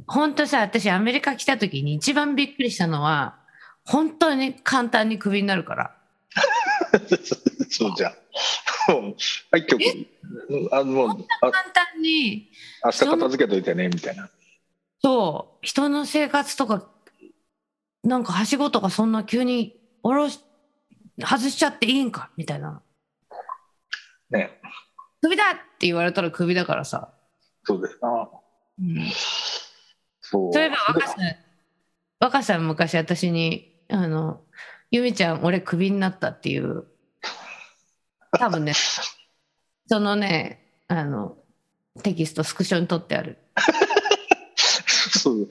本当さ、私アメリカ来た時に一番びっくりしたのは、本当に簡単にクビになるから。う、そうじゃん。はい、今日、あもう、あ簡単に、明日片付けといてね、みたいな。そう、人の生活とか、なんかはしごとかそんな急に下ろし、外しちゃっていいんかみたいな。ね。クビだって言われたらクビだからさ。そうですな。うん、そう。いえば若さん、若さん昔私に、あの、ゆみちゃん、俺クビになったっていう、多分ね、そのね、あの、テキストスクショに取ってある。そう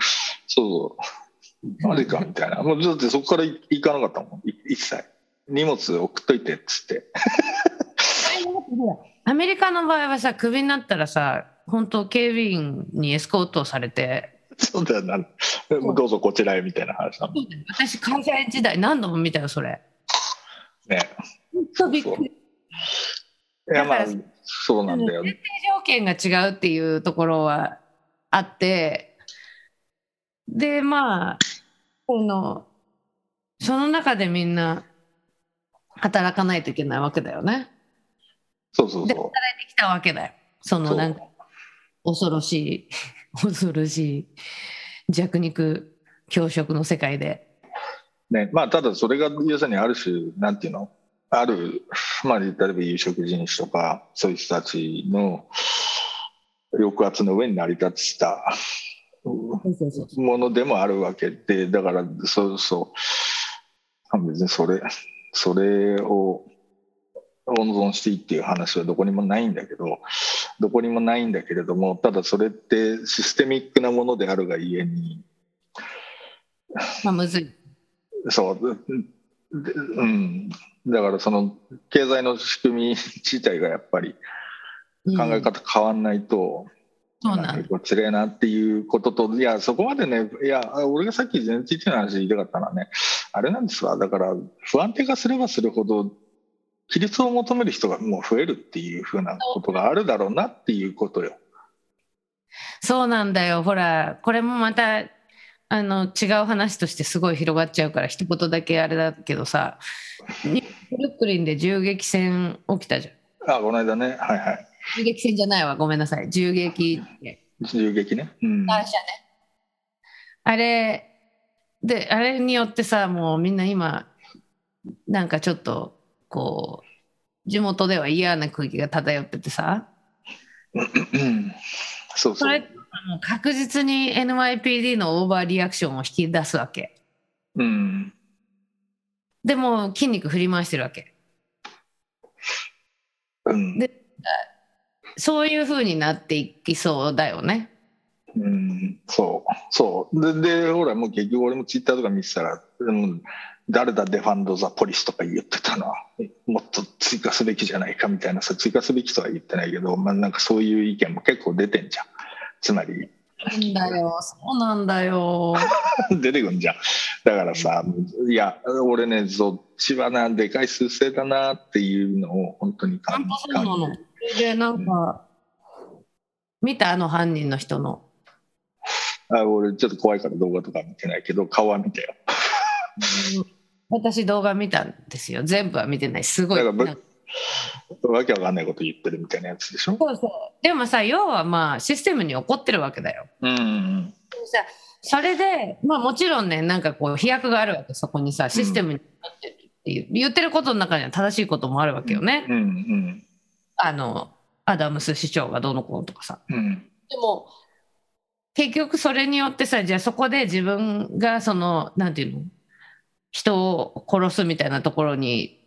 そう。マジかみたいな。もうだってそこから行かなかったもん。い一切。荷物送っといてっつって。アメリカの場合はさ、クビになったらさ、本当警備員にエスコートされて、そうだよなどうぞこちらへみたいな話だ。もん私会社員時代何度も見たよ、それ。ね。本当びっくり。いやまあそうなんだよ前提条件が違うっていうところはあって、で、まあ、この、その中でみんな働かないといけないわけだよね。で、そうそう。そ働いてきたわけだよ。そのなんか、恐ろしい、恐ろしい弱肉強食の世界で。ねまあただそれが要するにある種なんていうの？あるまあ例えば有色人種とかそういう人たちの抑圧の上に成り立ったものでもあるわけでだからそうそう別にそれそれを温存していいっていう話はどこにもないんだけどどこにもないんだけれどもただそれってシステミックなものであるがゆえにまあ、むずい。そう。でうん。だからその経済の仕組み自体がやっぱりうん。考え方変わんないと、そうなん結構つれえなっていうことと、いや、そこまでね、いや、俺がさっき全体的な話言いたかったのはね、あれなんですわ、だから不安定化すればするほど、規律を求める人がもう増えるっていうふうなことがあるだろうなっていうことよ。そうなんだよ。ほらこれもまたあの違う話としてすごい広がっちゃうから一言だけあれだけどさブルックリンで銃撃戦起きたじゃん。あこの間ね。はいはい。銃撃戦じゃないわ。ごめんなさい。銃撃。銃撃ね。うん、ね。あれであれによってさもうみんな今なんかちょっとこう地元では嫌な空気が漂っててさ。うん。そうそそうれもう確実に NYPD のオーバーリアクションを引き出すわけ。うん。でも筋肉振り回してるわけ。うん。でそういう風になっていきそうだよね。うん、そう。そう。ででほらもう結局俺もツイッターとか見てたらうん誰だデファンド・ザ・ポリスとか言ってたなもっと追加すべきじゃないかみたいなさ追加すべきとは言ってないけど、まあ、なんかそういう意見も結構出てんじゃん。つまり。なんだよ。そうなんだよ。出てくんじゃん。だからさいや俺ねそっちはなでかい数勢だなっていうのを本当に感本当それでなんか見た？あの犯人の人の。あ俺ちょっと怖いから動画とか見てないけど顔は見たよ私動画見たんですよ。全部は見てない。すごい。わけわかんないこと言ってるみたいなやつでしょ？そうそう。でもさ要はまあシステムに起こってるわけだよ。うんうんそれでまあもちろんねなんかこう飛躍があるわけそこにさシステムになってるっていう、言ってることの中には正しいこともあるわけよね、うんうん。あのアダムス市長がどうのこうのとかさ。うん。でも結局それによってさじゃあそこで自分がそのなんていうの？人を殺すみたいなところに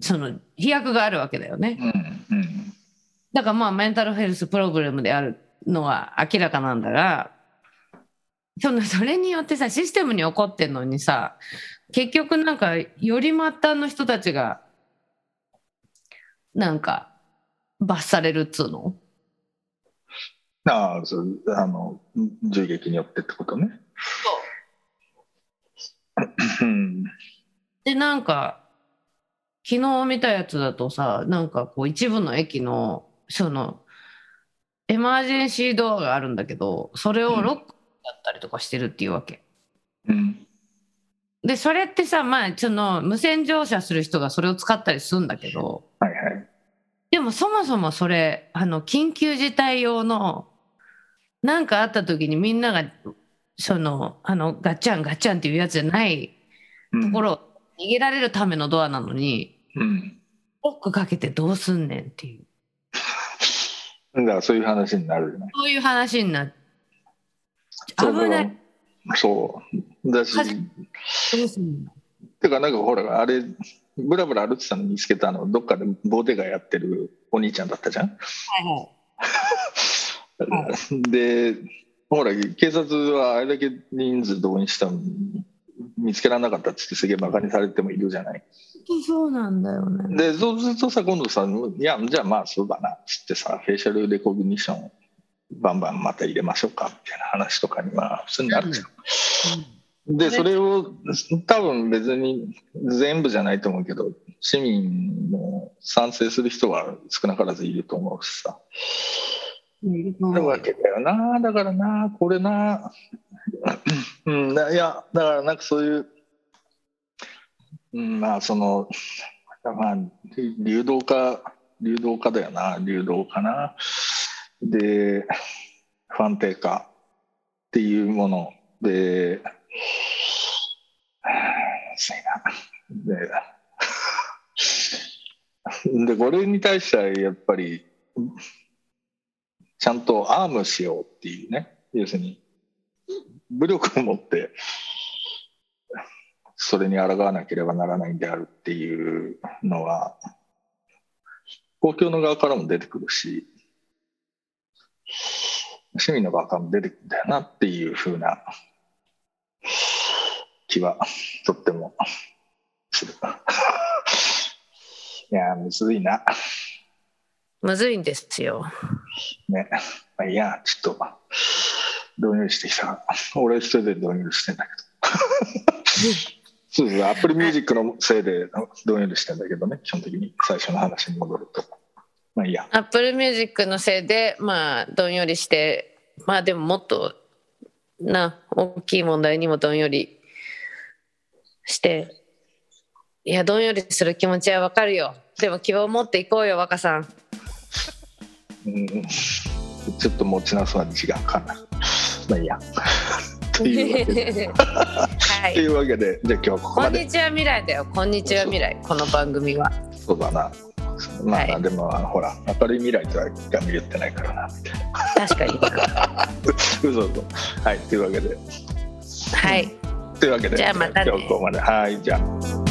その飛躍があるわけだよね。うんうん。だからまあメンタルヘルスプログラムであるのは明らかなんだがそのそれによってさシステムに起こってんのにさ結局なんかより末端の人たちがなんか罰されるっつうの？ああそうあの銃撃によってってことね。う。ん でなんか昨日見たやつだとさなんかこう一部の駅のそのエマージェンシードアがあるんだけどそれをロックだったりとかしてるっていうわけ。うん。でそれってさまあその無線乗車する人がそれを使ったりするんだけどはいはい。でもそもそもそれあの緊急事態用のなんかあった時にみんながそのあのガッチャンガッチャンっていうやつじゃないうん。ところを逃げられるためのドアなのにうん。ロックかけてどうすんねんっていう。だからそういう話になるよね。そういう話にな危ない。そう。だし。どうすんの？てかなんかほらあれブラブラ歩いてたの見つけたのどっかでボデガやってるお兄ちゃんだったじゃん？はいはい。でほら警察はあれだけ人数動員したのに見つけられなかったっつってすげえバカにされてもいるじゃないそうなんだよねでそうするとさ今度さいやじゃあまあそうだなっつってさフェイシャルレコグニションバンバンまた入れましょうかみたいな話とかにまあ普通になるじゃん。でそれを多分別に全部じゃないと思うけど市民も賛成する人は少なからずいると思うしさ。なわけだよな。だからなこれな。うん。いやだからなんかそういう、うん、まあそのまあ流動化流動化だよな。流動化な。で不安定化っていうもの。でででこれに対してはやっぱりちゃんとアームしようっていうね要するに武力を持ってそれに抗わなければならないんであるっていうのは公共の側からも出てくるし市民の側からも出てくるんだよなっていうふうな気はとってもする。いやむずいな。むずいんですよ。ね。まあ、いいや、ちょっと、導入してきた。俺一人で導入してんだけど。そうですアップルミュージックのせいでどんよりしてんだけどね。基本的に最初の話に戻ると。まあいいや。アップルミュージックのせいでまあどんよりしてまあでももっとな大きい問題にもどんよりして。いやどんよりする気持ちはわかるよ。でも希望を持っていこうよ若さんうん。ちょっと持ちなそうな時間かな。まあいいや。というわけで。はい。というわけでじゃあ今日はこここまで。んにちは未来だよ。こんにちは未来。この番組は。そうだな。まあ、はい。でもあのほら明るい未来とはガミ言ってないからなみたいな。確かに。嘘嘘。はいというわけで。はい。というわけでじゃあまたね。今日はここまで。はいじゃあ